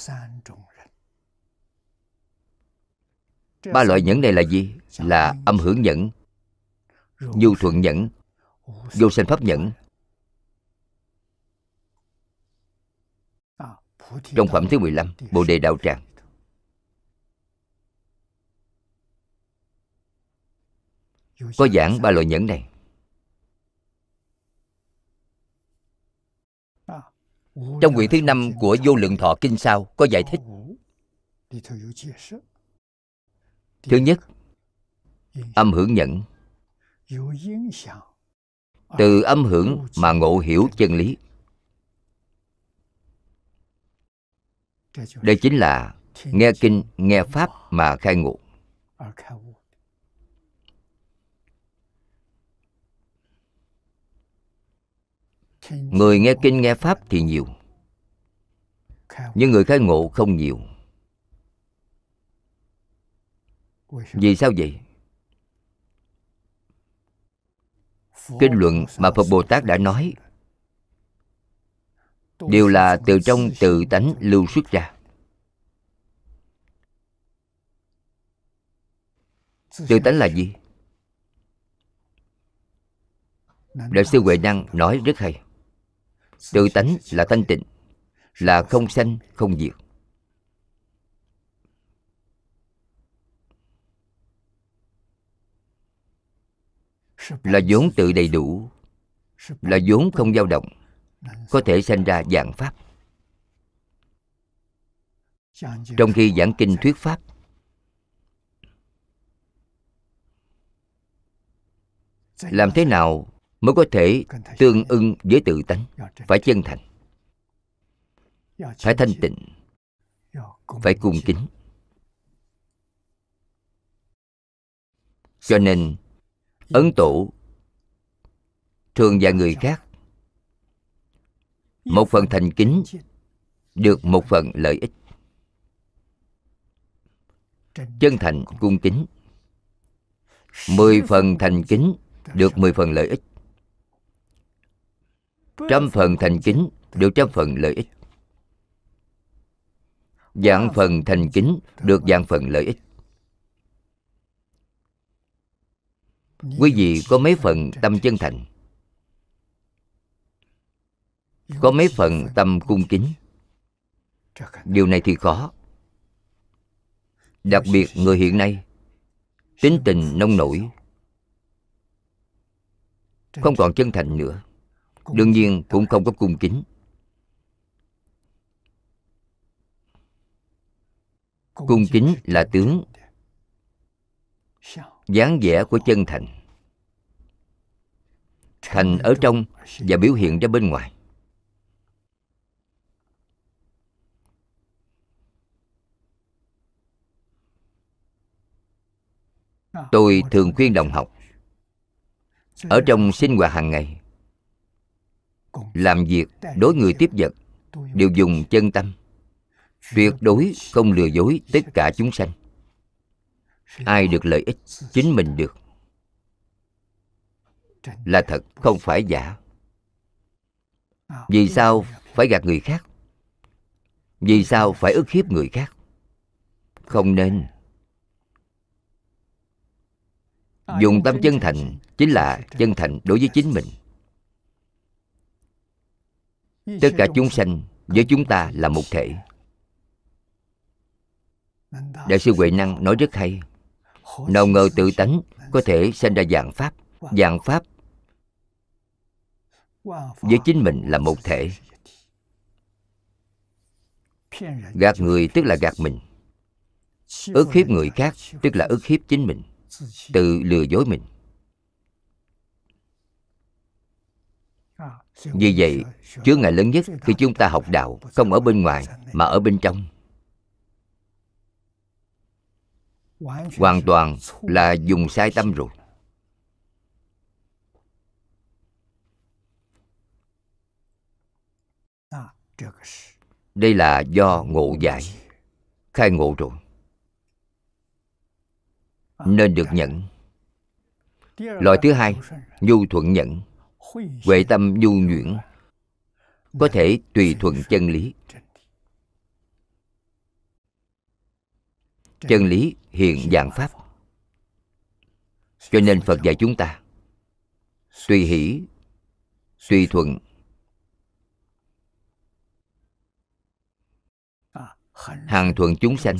Ba loại nhẫn này là gì? Là âm hưởng nhẫn, Nhu thuận nhẫn, Vô sanh pháp nhẫn Trong phẩm thứ 15 Bồ Đề Đạo Tràng. Có giảng ba loại nhẫn này. Trong quyển thứ năm của Vô Lượng Thọ Kinh Sao, có giải thích. Thứ nhất, Âm hưởng nhẫn. Từ âm hưởng mà ngộ hiểu chân lý. Đây chính là nghe kinh nghe pháp mà khai ngộ. người nghe kinh nghe pháp thì nhiều. Nhưng người khai ngộ không nhiều. Vì sao vậy? Kinh luận mà phật bồ tát đã nói đều là từ trong tự tánh lưu xuất ra. Tự tánh là gì? Đại sư huệ năng nói rất hay. Tự tánh là thanh tịnh là không sanh không diệt. Là vốn tự đầy đủ là vốn không dao động có thể sanh ra dạng pháp. Trong khi giảng kinh thuyết pháp, làm thế nào mới có thể tương ưng với tự tánh? Phải chân thành. Phải thanh tịnh. Phải cung kính. Cho nên, ấn tổ, thường và người khác một phần thành kính được một phần lợi ích. Chân thành cung kính. Mười phần thành kính được mười phần lợi ích. Trăm phần thành kính được trăm phần lợi ích. Dạng phần thành kính được dạng phần lợi ích. Quý vị có mấy phần tâm chân thành? Có mấy phần tâm cung kính. Điều này thì khó. Đặc biệt người hiện nay, tính tình nông nổi. Không còn chân thành nữa. Đương nhiên cũng không có cung kính. Cung kính là tướng. Dáng vẻ của chân thành. Thành ở trong và biểu hiện ra bên ngoài. Tôi thường khuyên đồng học, ở trong sinh hoạt hàng ngày, làm việc, đối người tiếp vật, đều dùng chân tâm. Tuyệt đối không lừa dối tất cả chúng sanh. Ai được lợi ích, chính mình được. Là thật, không phải giả. Vì sao phải gạt người khác? Vì sao phải ức hiếp người khác? Không nên. Dùng tâm chân thành chính là chân thành đối với chính mình. Tất cả chúng sanh với chúng ta là một thể. Đại sư huệ năng nói rất hay. Nào ngờ tự tánh có thể sinh ra dạng pháp dạng pháp với chính mình là một thể. Gạt người tức là gạt mình. Ức hiếp người khác tức là ức hiếp chính mình tự lừa dối mình. Vì vậy chướng ngại lớn nhất khi chúng ta học đạo không ở bên ngoài mà ở bên trong. Hoàn toàn là dùng sai tâm rồi. Đây là do ngộ giải khai ngộ rồi nên được nhận. loại thứ hai nhu thuận nhận. Huệ tâm nhu nhuyễn. có thể tùy thuận chân lý. Chân lý. Hiện dạng pháp. Cho nên phật dạy chúng ta tùy hỷ tùy thuận. Hàng thuận chúng sanh.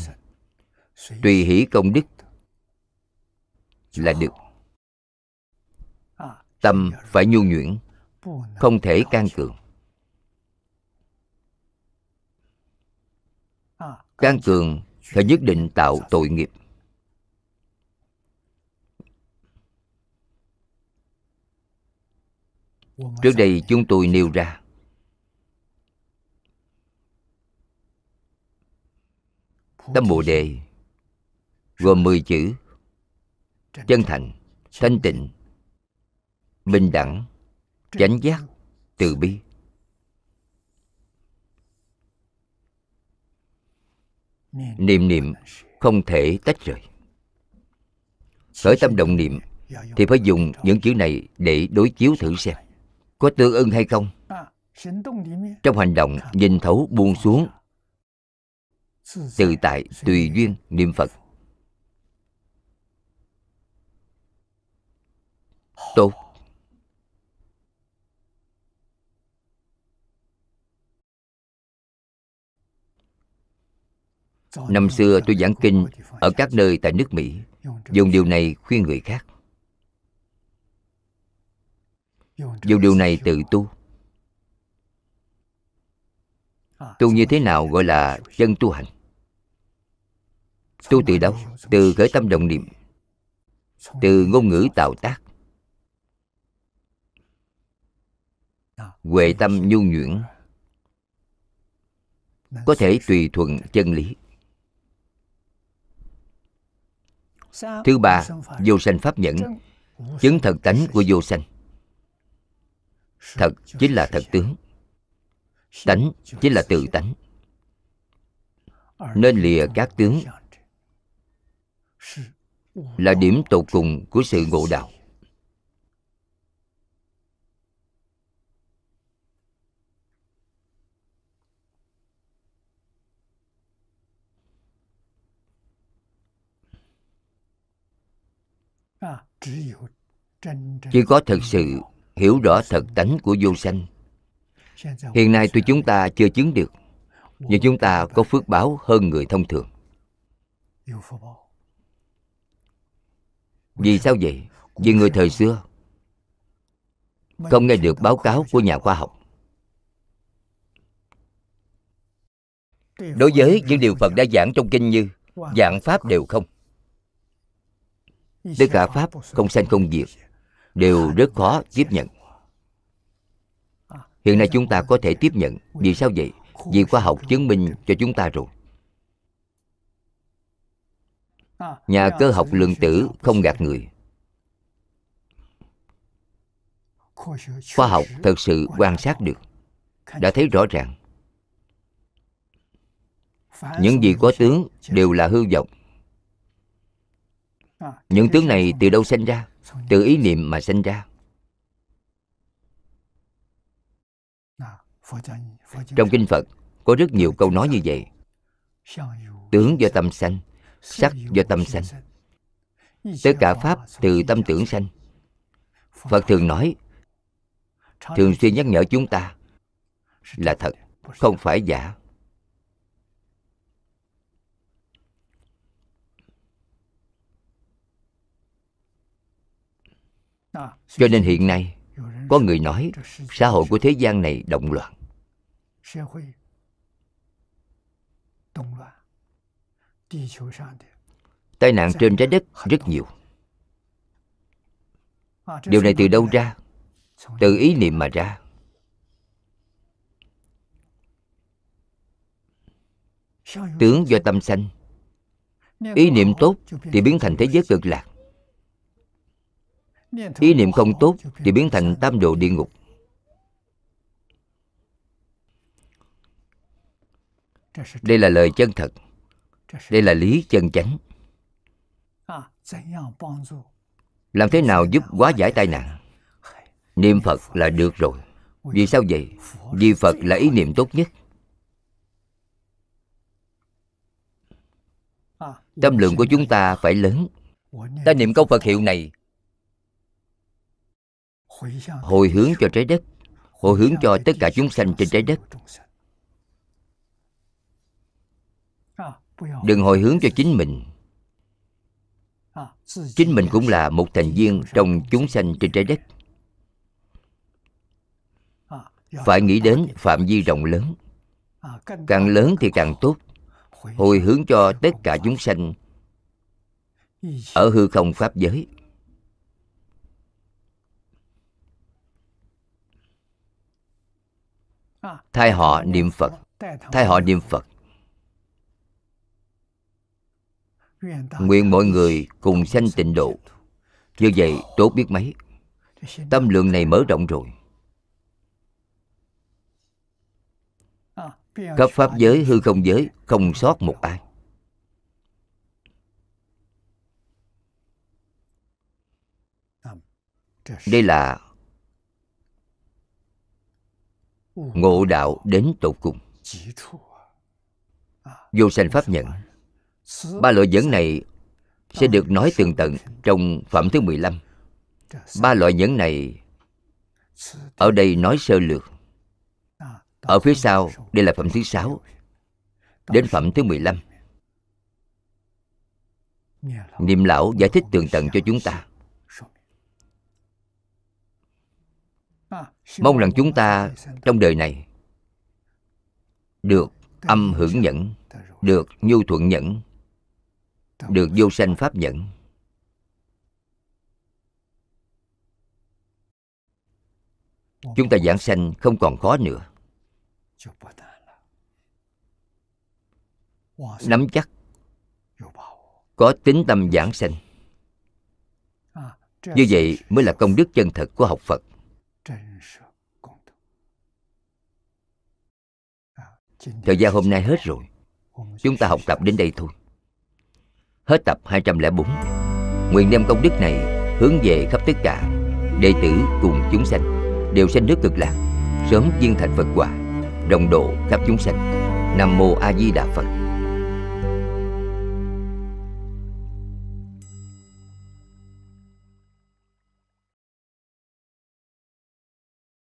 tùy hỷ công đức là được. Tâm phải nhu nhuyễn không thể can cường. Can cường phải nhất định tạo tội nghiệp. Trước đây chúng tôi nêu ra. Tâm Bồ Đề gồm 10 chữ Chân thành, thanh tịnh, bình đẳng, chánh giác, từ bi. Niệm niệm không thể tách rời. Khởi tâm động niệm Thì phải dùng những chữ này để đối chiếu thử xem. Có tương ưng hay không? Trong hành động nhìn thấu buông xuống. Tự tại tùy duyên niệm Phật Tốt Năm xưa tôi giảng kinh ở các nơi tại nước Mỹ, Dùng điều này khuyên người khác. Dùng điều này tự tu. Tu như thế nào gọi là chân tu hành? Tu từ đâu? Từ khởi tâm động niệm, Từ ngôn ngữ tạo tác. Huệ tâm nhu nhuyễn. Có thể tùy thuận chân lý. Thứ ba, vô sanh pháp nhẫn. Chứng thật tánh của vô sanh. Thật chính là thật tướng. Tánh chính là tự tánh. Nên lìa các tướng. Là điểm tột cùng của sự ngộ đạo. Chỉ có thật sự hiểu rõ thật tánh của vô sanh. Hiện nay tuy chúng ta chưa chứng được, nhưng chúng ta có phước báo hơn người thông thường. Vì sao vậy? Vì người thời xưa không nghe được báo cáo của nhà khoa học. Đối với những điều phật đã giảng trong kinh như dạng pháp đều không tất cả pháp không sanh không diệt đều rất khó tiếp nhận. Hiện nay chúng ta có thể tiếp nhận. Vì sao vậy? Vì khoa học chứng minh cho chúng ta rồi. Nhà cơ học lượng tử không gạt người. Khoa học thật sự quan sát được. Đã thấy rõ ràng. Những gì có tướng đều là hư vọng những tướng này từ đâu sinh ra? Từ ý niệm mà sinh ra. Trong kinh phật, có rất nhiều câu nói như vậy. Tướng do tâm sanh, sắc do tâm sanh. Tất cả pháp từ tâm tưởng sanh. Phật thường nói, thường xuyên nhắc nhở chúng ta là thật, không phải giả. Cho nên hiện nay có người nói xã hội của thế gian này động loạn. Tai nạn trên trái đất rất nhiều. điều này từ đâu ra? từ ý niệm mà ra. tướng do tâm sanh. ý niệm tốt thì biến thành thế giới cực lạc ý niệm không tốt thì biến thành tam độ địa ngục. Đây là lời chân thật. Đây là lý chân chánh. Làm thế nào giúp hóa giải tai nạn? Niệm phật là được rồi. Vì sao vậy? Vì phật là ý niệm tốt nhất. Tâm lượng của chúng ta phải lớn. Ta niệm câu phật hiệu này hồi hướng cho trái đất. Hồi hướng cho tất cả chúng sanh trên trái đất. Đừng hồi hướng cho chính mình. Chính mình cũng là một thành viên trong chúng sanh trên trái đất. Phải nghĩ đến phạm vi rộng lớn. Càng lớn thì càng tốt. Hồi hướng cho tất cả chúng sanh ở hư không pháp giới. Thay họ niệm phật. Thay họ niệm phật. Nguyện mọi người cùng sanh tịnh độ. Như vậy tốt biết mấy. Tâm lượng này mở rộng rồi. Khắp pháp giới hư không giới, không sót một ai. Đây là ngộ đạo đến tột cùng. Vô sanh pháp nhận. Ba loại nhẫn này sẽ được nói tường tận trong phẩm thứ 15 ba loại nhẫn này ở đây nói sơ lược. Ở phía sau, đây là phẩm thứ sáu, đến phẩm thứ 15 niệm lão giải thích tường tận cho chúng ta. Mong rằng chúng ta trong đời này được âm hưởng nhẫn, được nhu thuận nhẫn, được vô sanh pháp nhẫn. Chúng ta giảng sanh không còn khó nữa. Nắm chắc có tính tâm giảng sanh. Như vậy mới là công đức chân thật của học phật thời gian hôm nay hết rồi. chúng ta học tập đến đây thôi. hết tập 204 nguyện đem công đức này hướng về khắp tất cả đệ tử cùng chúng sanh đều sanh nước cực lạc sớm viên thành phật quả đồng độ khắp chúng sanh. Nam mô a di đà phật